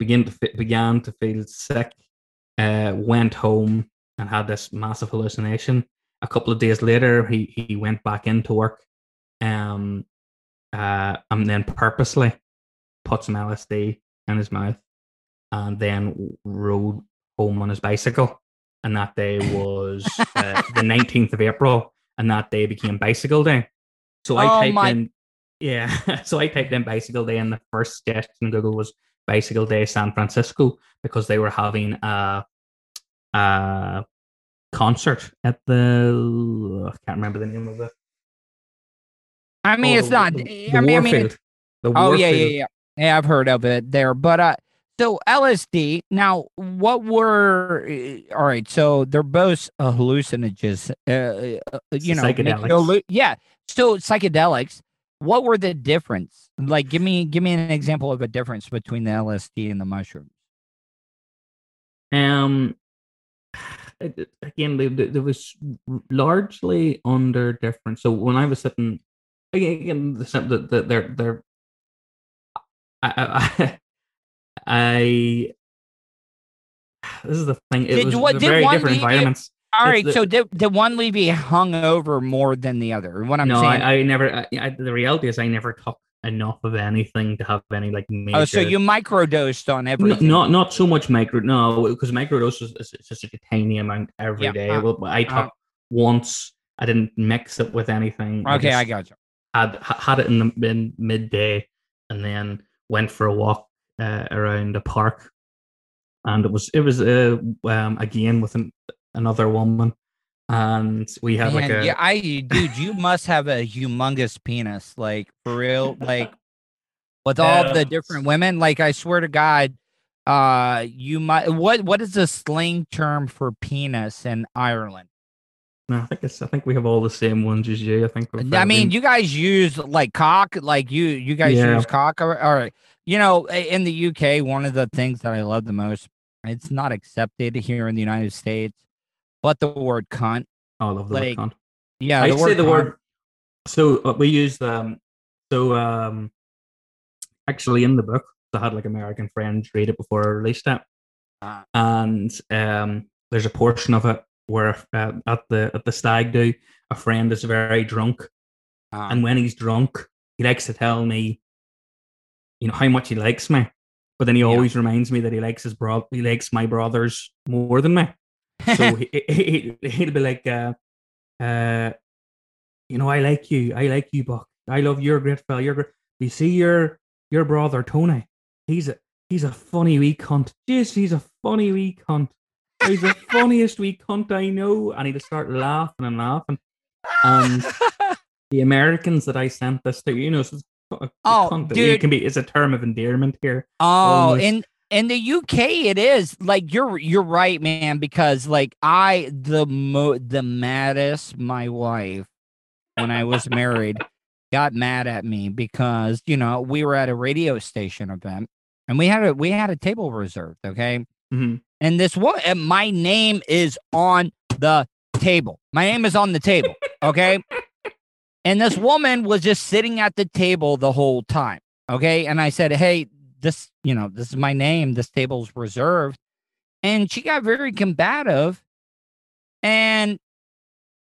began to began to feel sick. Uh, went home and had this massive hallucination. A couple of days later, he he went back into work. Um, uh, and then purposely put some LSD in his mouth, and then rode home on his bicycle. And that day was uh, the nineteenth of April, and that day became Bicycle Day. So I Oh typed my- in, yeah. So I typed in Bicycle Day, and the first suggestion in Google was Bicycle Day San Francisco because they were having a, a concert at the I can't remember the name of it. I mean, Oh, it's the- not. the, I mean, I mean, Warfield. it's- The oh yeah, yeah, yeah, yeah. I've heard of it there, but uh, so LSD. Now, what were? uh, All right, so they're both uh, hallucinogens. Uh, uh, you know, yeah. So psychedelics. What were the difference? Like, give me, give me an example of a difference between the LSD and the mushrooms. Um, again, there was largely under different. So when I was sitting, again, again the, the, the they're they're, I, I, I, this is the thing. It Did was what- did very one different environments. All It's the- so did, did one leave you hung over more than the other? What I'm no, saying. I, I never. I, I, the reality is, I never took enough of anything to have any like major. oh, so you microdosed on No, everything? not not so much micro. No, because microdose is, is, is just like a tiny amount every Yeah, day. uh, well, I took uh. once. I didn't mix it with anything. Okay, I just got you. had had it in the in midday, and then went for a walk uh, around the park, and it was it was uh, um again with an, another woman, and we had like a yeah, I dude, you must have a humongous penis, like for real, like with all the different women. Like I swear to God, uh, you might. What what is the slang term for penis in Ireland? no, I think it's I think we have all the same ones as you. I think. we've, I mean, you guys use like cock, like you you guys Yeah. use cock. All all right, you know, in the UK, one of the things that I love the most, it's not accepted here in the United States, but the word cunt. I love the word cunt. Yeah, I the say the cunt. word. So uh, we use um. So um. Actually, in the book, I had like American friends read it before I released it, Ah. and um, there's a portion of it where uh, at the at the stag do, a friend is very drunk, Ah. and when he's drunk, he likes to tell me, you know, how much he likes me, but then he Yeah. always reminds me that he likes his bro, he likes my brothers more than me so he, he, he'll be like, uh, uh, you know, I like you, I like you, Buck. I love you're great fella. You're great. You see your your brother Tony. He's a he's a funny wee cunt. Jeez, he's a funny wee cunt. He's the funniest wee cunt I know. And he'll start laughing and laughing. And the Americans that I sent this to, you know, so it's a Oh, cunt, it can be it's a term of endearment here. Oh, almost. in in the UK it is like you're you're right, man. Because like I the mo the maddest my wife when I was married got mad at me because you know we were at a radio station event and we had a we had a table reserved, okay. Mhm. And this one, and my name is on the table. My name is on the table, okay. and this woman was just sitting at the table the whole time. Okay. And I said, Hey, this, you know, this is my name. This table's reserved. And she got very combative. And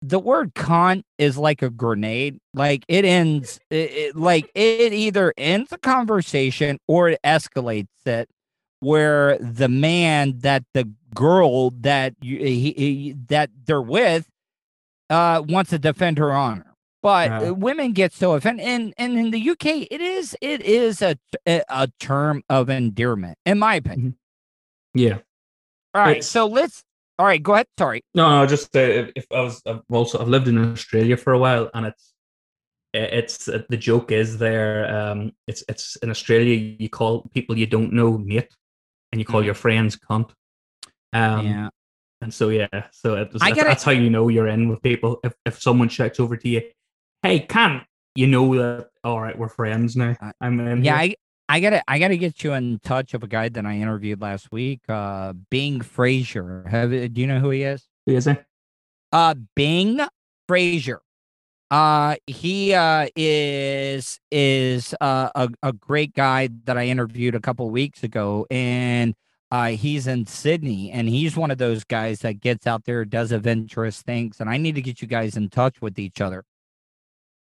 the word cunt is like a grenade. Like it ends, it, it- like it either ends the conversation or it escalates it where the man that the girl that you, he, he, that they're with uh wants to defend her honor but Yeah. uh, women get so offended and and in the uk it is it is a a, term of endearment in my opinion Yeah. all right It's- so let's all right go ahead sorry No, no, just uh, if, if I was I've also I've lived in Australia for a while, and it's it's uh, the joke is there. Um, it's it's in Australia you call people you don't know mate, and you call Mhm. your friends cunt. Um, yeah and so yeah, so it was, I that's, gotta- that's how you know you're in with people. If if someone checks over to you, "Hey, cunt," you know that all right, we're friends now. Uh, I'm in. yeah here. I, I gotta i gotta get you in touch of a guy that i interviewed last week uh bing frazier have do you know who he is Who is it? uh bing frazier Uh, he uh is is uh, a a great guy that I interviewed a couple weeks ago, and uh, he's in Sydney, and he's one of those guys that gets out there, does adventurous things, and I need to get you guys in touch with each other.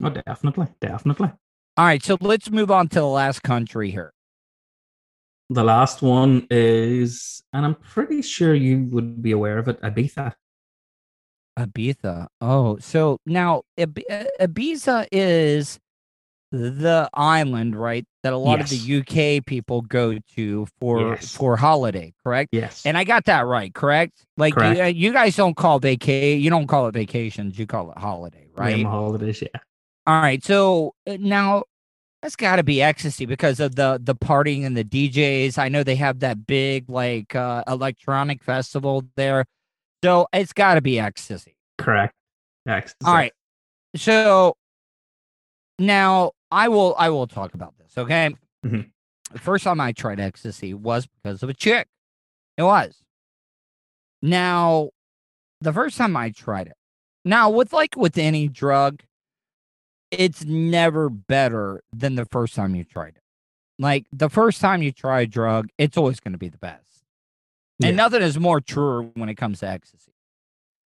Oh, definitely, definitely. All right, so let's move on to the last country here. The last one is, and I'm pretty sure you would be aware of it, Ibiza. Ibiza. Oh, so now uh, Ibiza is the island, right? That a lot of the UK people go to for Yes. for holiday, correct? Yes. And I got that right, correct? Like you, Correct. uh, you guys don't call vacay, you don't call it vacations, you call it holiday, right? Rim holidays, yeah. All right. So uh, now that's got to be ecstasy because of the the partying and the DJs. I know they have that big like uh, electronic festival there, so it's got to be ecstasy. Correct. Ecstasy. All right. So now I will I will talk about this. Okay. Mhm. The first time I tried ecstasy was because of a chick. It was. Now, the first time I tried it. Now, with like with any drug, it's never better than the first time you tried it. Like the first time you try a drug, it's always going to be the best. And nothing is more true when it comes to ecstasy.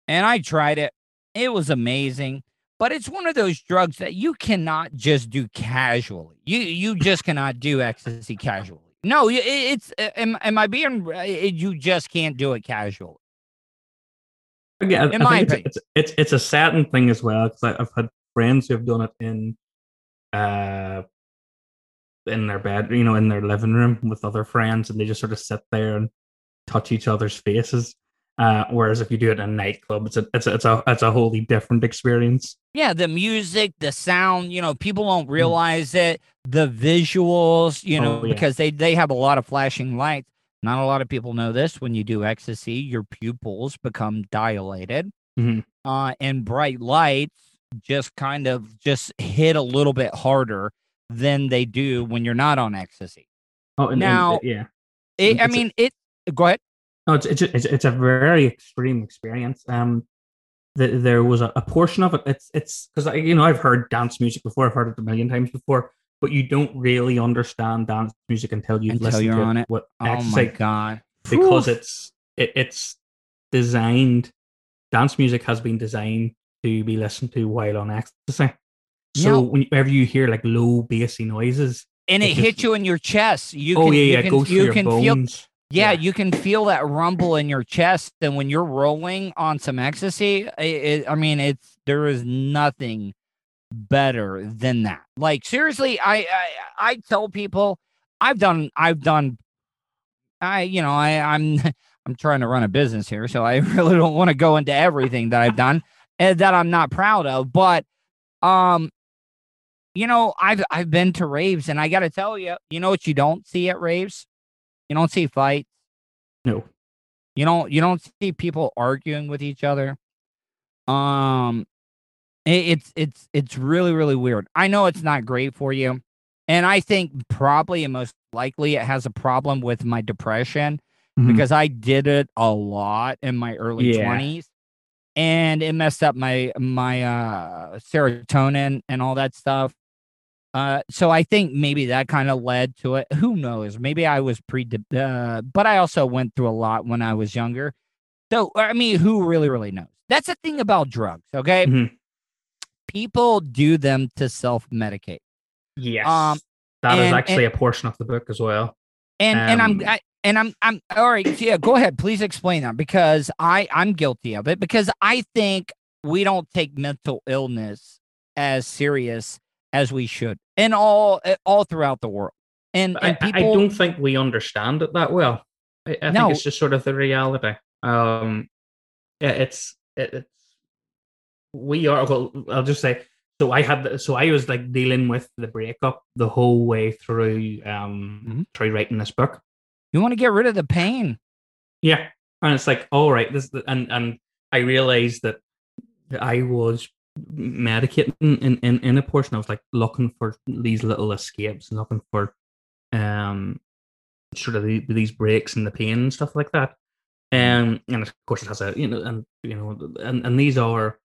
And I tried it. It was amazing, but it's one of those drugs that you cannot just do casually. You you just cannot do ecstasy casually. No, it- it's am, am I being uh, you just can't do it casually. Again, I, in I my opinion. it's, it's it's a certain thing as well because I've had friends who have done it in uh in their bed, you know, in their living room with other friends, and they just sort of sit there and touch each other's faces. Uh, whereas if you do it in a nightclub, it's a it's a it's a it's a wholly different experience. Yeah, the music, the sound, you know, people don't Mm. realize it. The visuals, you know, Oh, yeah. because they they have a lot of flashing lights. Not a lot of people know this. When you do ecstasy, your pupils become dilated, Mhm. uh, and bright lights just kind of just hit a little bit harder than they do when you're not on ecstasy. Oh, and, and, Now- yeah, It, I It's a- mean, it. Go ahead. No, it's it's a, it's, it's a very extreme experience. Um, the, there was a, a portion of it. It's it's because you know I've heard dance music before. I've heard it a million times before, but you don't really understand dance music until you've Until listened you're to on it. What Oh my god! because Whew. it's it, it's designed. Dance music has been designed to be listened to while on ecstasy. So Yeah. whenever you hear like low bassy noises, and it it hits you in your chest. You oh can, yeah, you yeah, can, it goes you through your can feel bones. Yeah, Yeah. you can feel that rumble in your chest, and when you're rolling on some ecstasy, it, it, I mean, it's there is nothing better than that. Like seriously, I, I I tell people, I've done I've done, I you know I I'm I'm trying to run a business here, so I really don't want to go into everything that I've done and that I'm not proud of, but um. You know, I've I've been to raves, and I got to tell you, you know what you don't see at raves? You don't see fights. No, You don't you don't see people arguing with each other. Um it- it's it's it's really really weird. I know it's not great for you. And I think probably and most likely it has a problem with my depression Mhm. because I did it a lot in my early Yeah. 20s and it messed up my my uh serotonin and all that stuff. Uh, so I think maybe that kind of led to it. Who knows? Maybe I was pre, uh, but I also went through a lot when I was younger. So I mean, who really, really knows? That's the thing about drugs. Okay, Mhm. people do them to self-medicate, yes, Um, that is and- actually a portion of the book as well. and and I'm Um, I, and I'm I'm all right. Yeah, go ahead. Please explain that because I I'm guilty of it because I think we don't take mental illness as serious as we should, and all all throughout the world. And I, and I- people I don't think we understand it that well. I, I No. think it's just sort of the reality. Um, yeah, it's it, it's we are. Well, I'll just say. So I had. the- So I was like dealing with the breakup the whole way through. Um, Mhm. through writing this book. You want to get rid of the pain. Yeah, and it's like, all right, this and and I realized that I was medicating in, in in a portion. I was like looking for these little escapes, and looking for um sort of the, these breaks in the pain and stuff like that. Um, and of course it has a you know and you know and and these are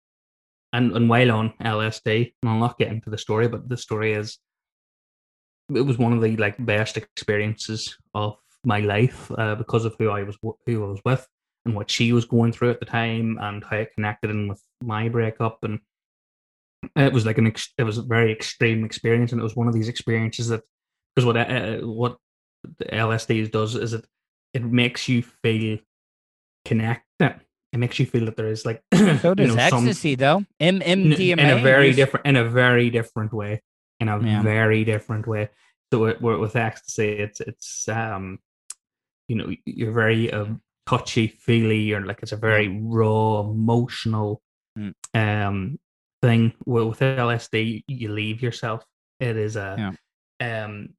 and and while on LSD, and I'll not get into the story, but the story is it was one of the like best experiences of my life uh, because of who I was who I was with and what she was going through at the time and how it connected in with my breakup and it was like an ex- it was a very extreme experience and it was one of these experiences that because what uh, what the LSD does is it it makes you feel connected it makes you feel that there is like So does you know, some- ecstasy, though. M- in, MDMA. in a very is- different in a very different way in a Yeah. very different way so it, with with ecstasy it's it's um you know you're very um, touchy feely you're like it's a very raw emotional Mm. um thing. With, with lsd you leave yourself. It is a um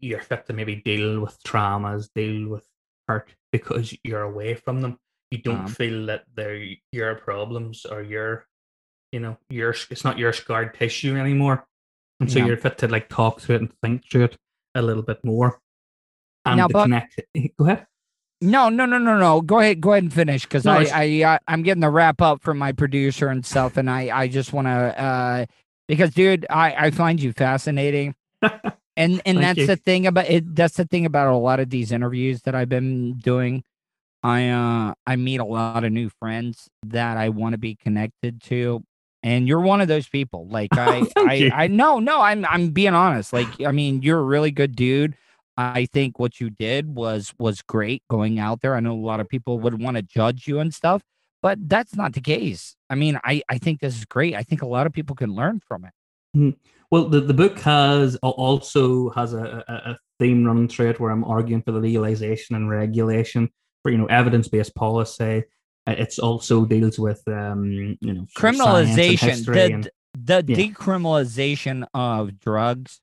you're fit to maybe deal with traumas deal with hurt because you're away from them. You don't Um. feel that they're your problems or your you know your it's not your scarred tissue anymore. And so Yeah. you're fit to like talk through it and think through it a little bit more and Now, to but- connect go ahead No, no, no, no, no. Go ahead, go ahead and finish because No, I, I, uh, I'm getting the wrap up from my producer and stuff, and I, I just want to, uh, because, dude, I, I find you fascinating, and and that's you. the thing about it. That's the thing about a lot of these interviews that I've been doing. I, uh, I meet a lot of new friends that I want to be connected to, and you're one of those people. Like I, Thank I, you. I no, no, I'm, I'm being honest. Like, I mean, you're a really good dude. I think what you did was was great going out there. I know a lot of people would want to judge you and stuff, but that's not the case. I mean, I I think this is great. I think a lot of people can learn from it. Well, the, the book has also has a, a, a theme running through it where I'm arguing for the legalization and regulation for you know evidence based policy. It's also deals with um you know Criminalization, the and- the yeah. decriminalization of drugs.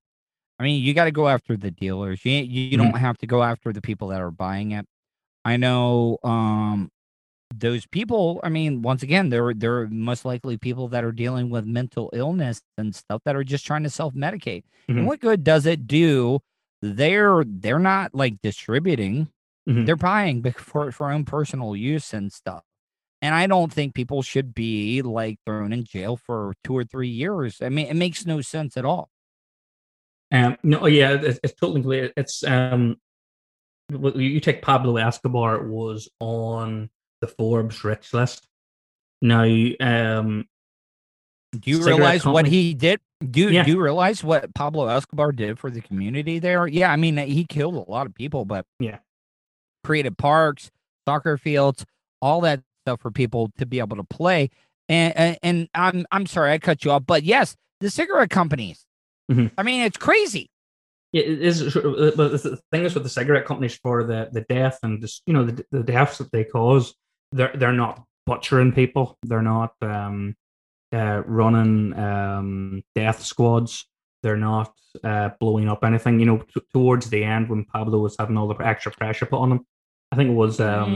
I mean, you got to go after the dealers. You you Mhm. don't have to go after the people that are buying it. I know um those people, I mean, once again, they're they're most likely people that are dealing with mental illness and stuff that are just trying to self-medicate. Mhm. And what good does it do? They're they're not like distributing. Mhm. They're buying for for own personal use and stuff. And I don't think people should be like thrown in jail for two or three years. I mean, it makes no sense at all. Um, no, yeah, it's, it's totally clear. It's um, you take Pablo Escobar was on the Forbes rich list. Now, um, Do you realize what he did? Do, Yeah. do you realize what Pablo Escobar did for the community there? Yeah, I mean, he killed a lot of people, but Yeah. created parks, soccer fields, all that stuff for people to be able to play. And and, and I'm I'm sorry I cut you off, but yes, the cigarette companies. Mhm. I mean, it's crazy. It is, uh, the thing is with the cigarette companies for the, the death and just you know the, the deaths that they cause, they're they're not butchering people. They're not um, uh, running um, death squads. They're not uh, blowing up anything. You know, t- towards the end when Pablo was having all the extra pressure put on him, I think it was um,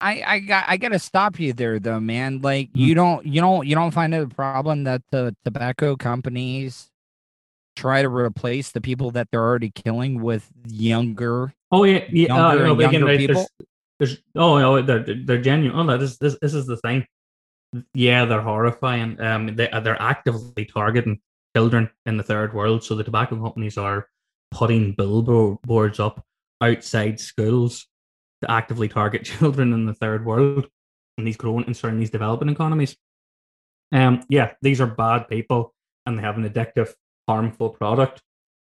I I got I got to stop you there though, man. Like Mm-hmm. you don't you don't you don't find it a problem that the tobacco companies try to replace the people that they're already killing with younger. Oh yeah, yeah. uh, Younger no, and again, younger like, there's, people? there's oh no, they're they're- they're genuine. Oh no, this this this is the thing. Yeah, they're horrifying. Um, they they're actively targeting children in the third world. So the tobacco companies are putting billboards up outside schools to actively target children in the third world and these growing and certain these developing economies. Um, yeah, these are bad people and they have an addictive, harmful product.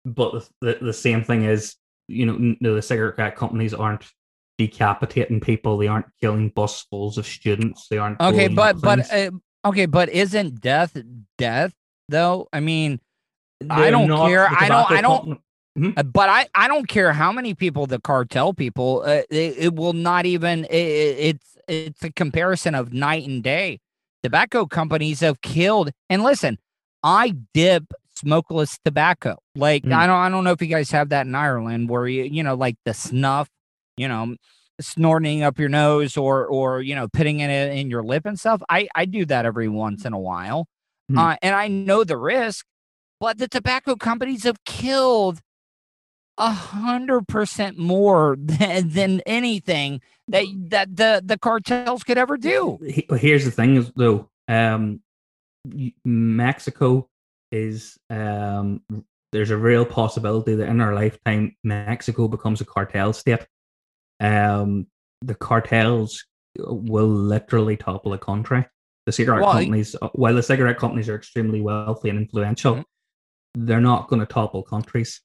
But the, the, the same thing is, you know, the cigarette companies aren't decapitating people. They aren't killing busfuls of students. They aren't. Okay, but but uh, okay, but isn't death death though? I mean, I They're don't not care. I don't. I don't. company- Mhm. Uh, But I, I don't care how many people the cartel people. Uh, it, it will not even. It, it's it's a comparison of night and day. Tobacco companies have killed. And listen, I dip smokeless tobacco. Like Mm. I don't I don't know if you guys have that in Ireland, where you you know like the snuff, you know, snorting up your nose or or you know putting it in, your lip and stuff. I I do that every once in a while, Mhm. uh, and I know the risk. But the tobacco companies have killed a hundred percent more than, than anything that that the the cartels could ever do. Here's the thing is though um Mexico is um, there's a real possibility that in our lifetime Mexico becomes a cartel state. Um, the cartels will literally topple a country. The cigarette Well, companies, uh, while the cigarette companies are extremely wealthy and influential, Mhm. they're not going to topple countries.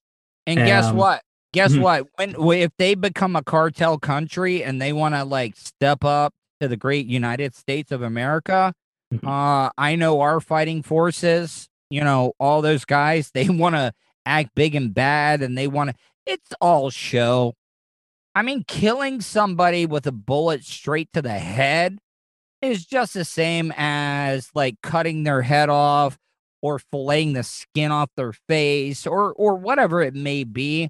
And guess Um, what? Guess mhm. what? When if they become a cartel country and they want to like step up to the great United States of America, Mhm. uh, I know our fighting forces. You know, all those guys. They want to act big and bad, and they want to. It's all show. I mean, killing somebody with a bullet straight to the head is just the same as like cutting their head off or filleting the skin off their face or or whatever it may be.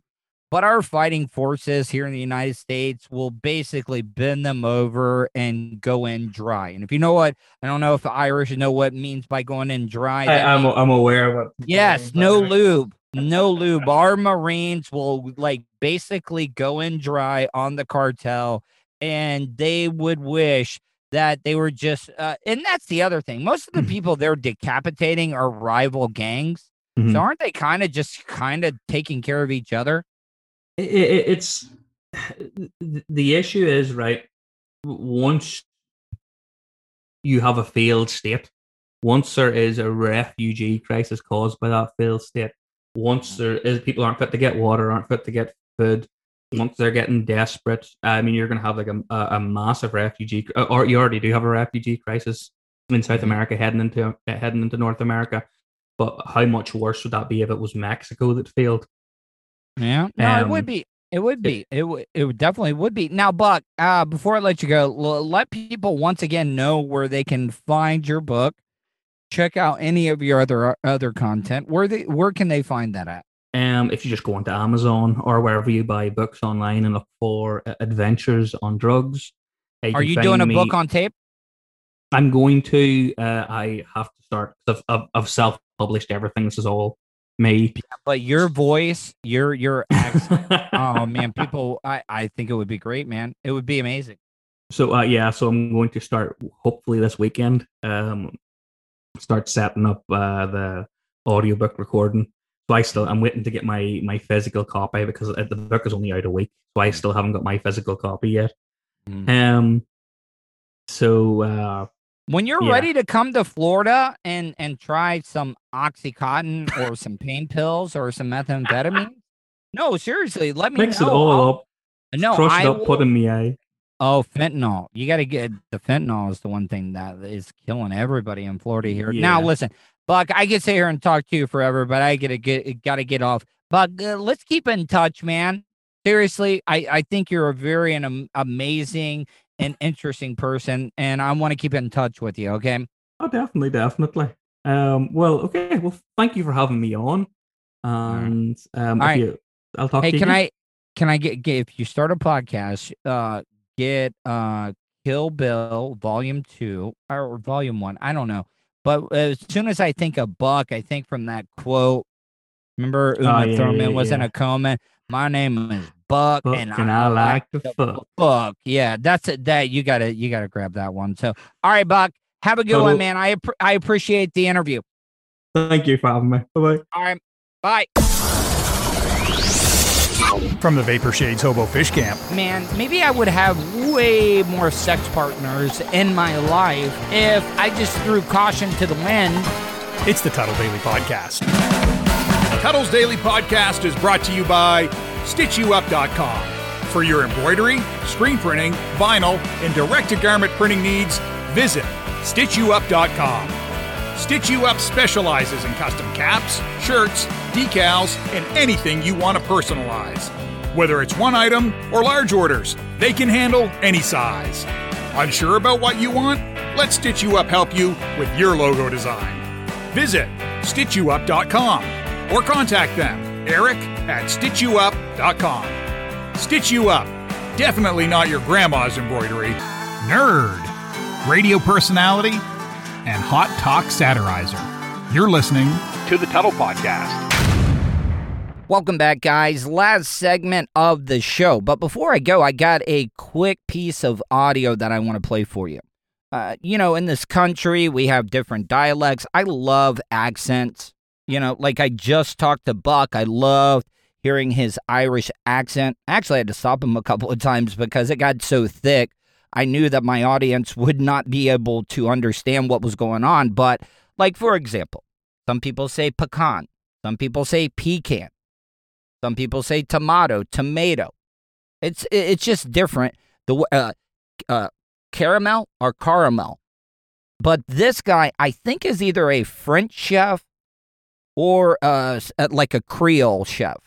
But our fighting forces here in the United States will basically bend them over and go in dry. And if you know what, I don't know if the Irish know what it means by going in dry. I, that I'm I'm aware of what. Yes, no lube. No lube. Our Marines will like basically go in dry on the cartel and they would wish that they were just uh, and that's the other thing. Most of the Mhm. people they're decapitating are rival gangs. Mhm. So aren't they kind of just kind of taking care of each other? It, it, it's the issue is right once you have a failed state once there is a refugee crisis caused by that failed state once mm. there is people aren't fit to get water aren't fit to get food once they're getting desperate i mean you're going to have like a, a, massive refugee uh, or you already do have a refugee crisis in south Mhm. america heading into uh, heading into north america but how much worse would that be if it was mexico that failed Yeah, no, it would be. It would be. It would. It would definitely would be. Now, Buck. Uh, before I let you go, l- let people once again know where they can find your book. Check out any of your other other content. Where they where can they find that at? Um, if you just go onto Amazon or wherever you buy books online and look for uh, Adventures on Drugs, uh, Are you doing a me- book on tape? I'm going to. Uh, I have to start. I've, I've, I've self-published everything. This is all me. But your voice, your your accent. oh man, people. I I think it would be great, man. It would be amazing. So uh, yeah, so I'm going to start hopefully this weekend. Um, start setting up uh, the audiobook recording. So I still I'm waiting to get my my physical copy because the book is only out a week. So I still haven't got my physical copy yet. Mm. Um. So uh, When you're Yeah. ready to come to Florida and and try some OxyContin or some pain pills or some methamphetamine, no, seriously, let me mix know. it all I'll- up, No, crush I it up, put in the eye. Oh, fentanyl. You got to get the fentanyl is the one thing that is killing everybody in Florida here. Now, listen, Buck, I could sit here and talk to you forever, but I gotta get got to get off. Buck, uh, let's keep in touch, man. Seriously, I I think you're a very an amazing and interesting person, and I want to keep in touch with you. Okay. Oh, definitely, definitely. Um. Well, okay. Well, thank you for having me on. And um, All right. you, I'll talk Hey, to you. can. I can I get, get if you start a podcast, uh get uh Kill Bill Volume 2 or Volume 1, I don't know. But as soon as I think of Buck, I think from that quote. Remember Uma Oh, yeah, Thurman yeah, was in a comment. My name is Buck, Buck, and, and I like to to fuck." fuck. Yeah, that's it. That you gotta you gotta grab that one. So all right, Buck. Have a good one, man. I I appreciate the interview. Thank you for having me. Bye bye. All right. Bye. From the Vapor Shades Hobo Fish Camp, man, maybe I would have way more sex partners in my life if I just threw caution to the wind. it's the Tuddle Daily Podcast. Tuddle's Daily Podcast is brought to you by StitchYouUp.com. For your embroidery, screen printing, vinyl, and direct to garment printing needs, visit StitchYouUp.com. Stitch You Up specializes in custom caps, shirts, decals, and anything you want to personalize. Whether it's one item or large orders, they can handle any size. Unsure about what you want? Let Stitch You Up help you with your logo design. Visit StitchYouUp.com or contact them, Eric at StitchYouUp.com. Stitch You Up, definitely not your grandma's embroidery. Nerd, radio personality, and hot talk satirizer. You're listening to the Tuddle Podcast. Welcome back, guys. Last segment of the show. But before I go, I got a quick piece of audio that I want to play for you. uh, you know, in this country, we have different dialects. I love accents. You know, like I just talked to Buck. I loved hearing his Irish accent. Actually, I had to stop him a couple of times because it got so thick. I knew that my audience would not be able to understand what was going on. But, like, for example, some people say pecan, some people say pecan, some people say tomato, tomato. It's it's just different. The uh, uh, caramel or caramel. But this guy, I think, is either a French chef or uh, like a Creole chef.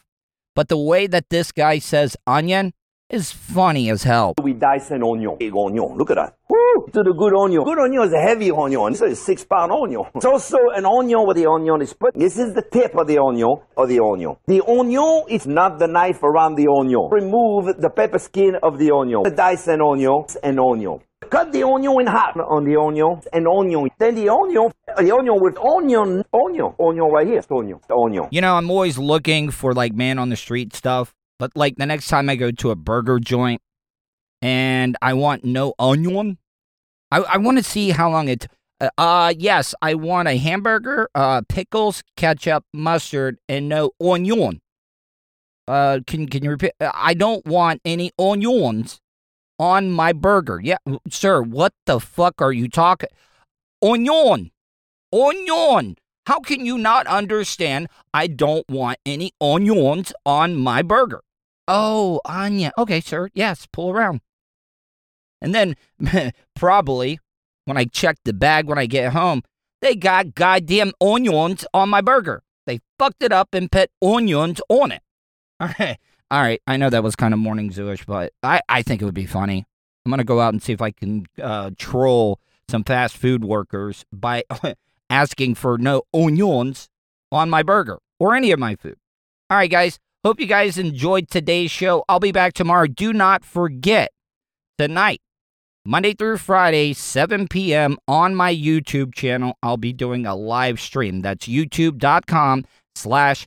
But the way that this guy says onion is funny as hell. We dice an onion. Big onion. Look at that. Woo! To the good onion. Good onion is a heavy onion. This is a six pound onion. It's also an onion where the onion is put. This is the tip of the onion or the onion. The onion is not the knife around the onion. Remove the pepper skin of the onion. Dice an onion. An onion. Cut the onion in half on the onion, and onion. Then the onion, the onion with onion, onion, onion right here, onion, onion. You know, I'm always looking for like man on the street stuff. But like the next time I go to a burger joint and I want no onion, I, I want to see how long it. Uh, uh, yes, I want a hamburger, uh, pickles, ketchup, mustard, and no onion. Uh, can can you repeat? I don't want any onions on my burger. Yeah, sir, what the fuck are you talking? Onion, onion. How can you not understand? I don't want any onions on my burger. Oh, onion. Okay, sir. Yes, pull around. And then probably when I check the bag when I get home, they got goddamn onions on my burger. They fucked it up and put onions on it. All right. All right. I know that was kind of morning zooish, but I, I think it would be funny. I'm to go out and see if I can uh, troll some fast food workers by asking for no onions on my burger or any of my food. All right, guys. Hope you guys enjoyed today's show. I'll be back tomorrow. Do not forget, tonight, Monday through Friday, 7 p.m. on my YouTube channel, I'll be doing a live stream. That's youtube.com slash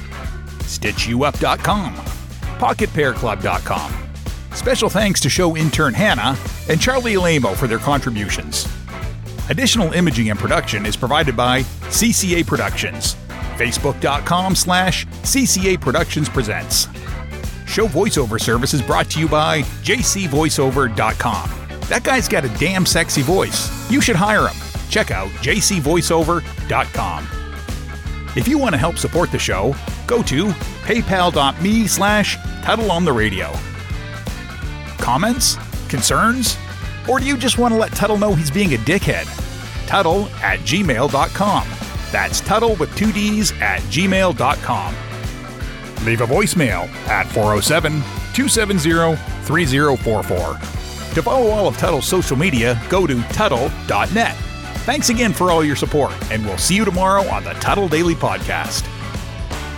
StitchYouUp.com, PocketPairClub.com. Special thanks to show intern Hannah and Charlie Alamo for their contributions. Additional imaging and production is provided by CCA Productions. Facebook.com slash CCA Productions Presents. Show voiceover service is brought to you by jcvoiceover.com. That guy's got a damn sexy voice. You should hire him. Check out jcvoiceover.com. If you want to help support the show, go to paypal.me slash Tuddle on the radio. Comments? Concerns? Or do you just want to let Tuddle know he's being a dickhead? Tuddle at gmail.com. That's Tuddle with two D's at gmail.com. Leave a voicemail at 407 270 3044. To follow all of Tuddle's social media, go to Tuddle.net. Thanks again for all your support, and we'll see you tomorrow on the Tuddle Daily Podcast.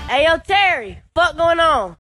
Hey, yo, Terry, fuck going on?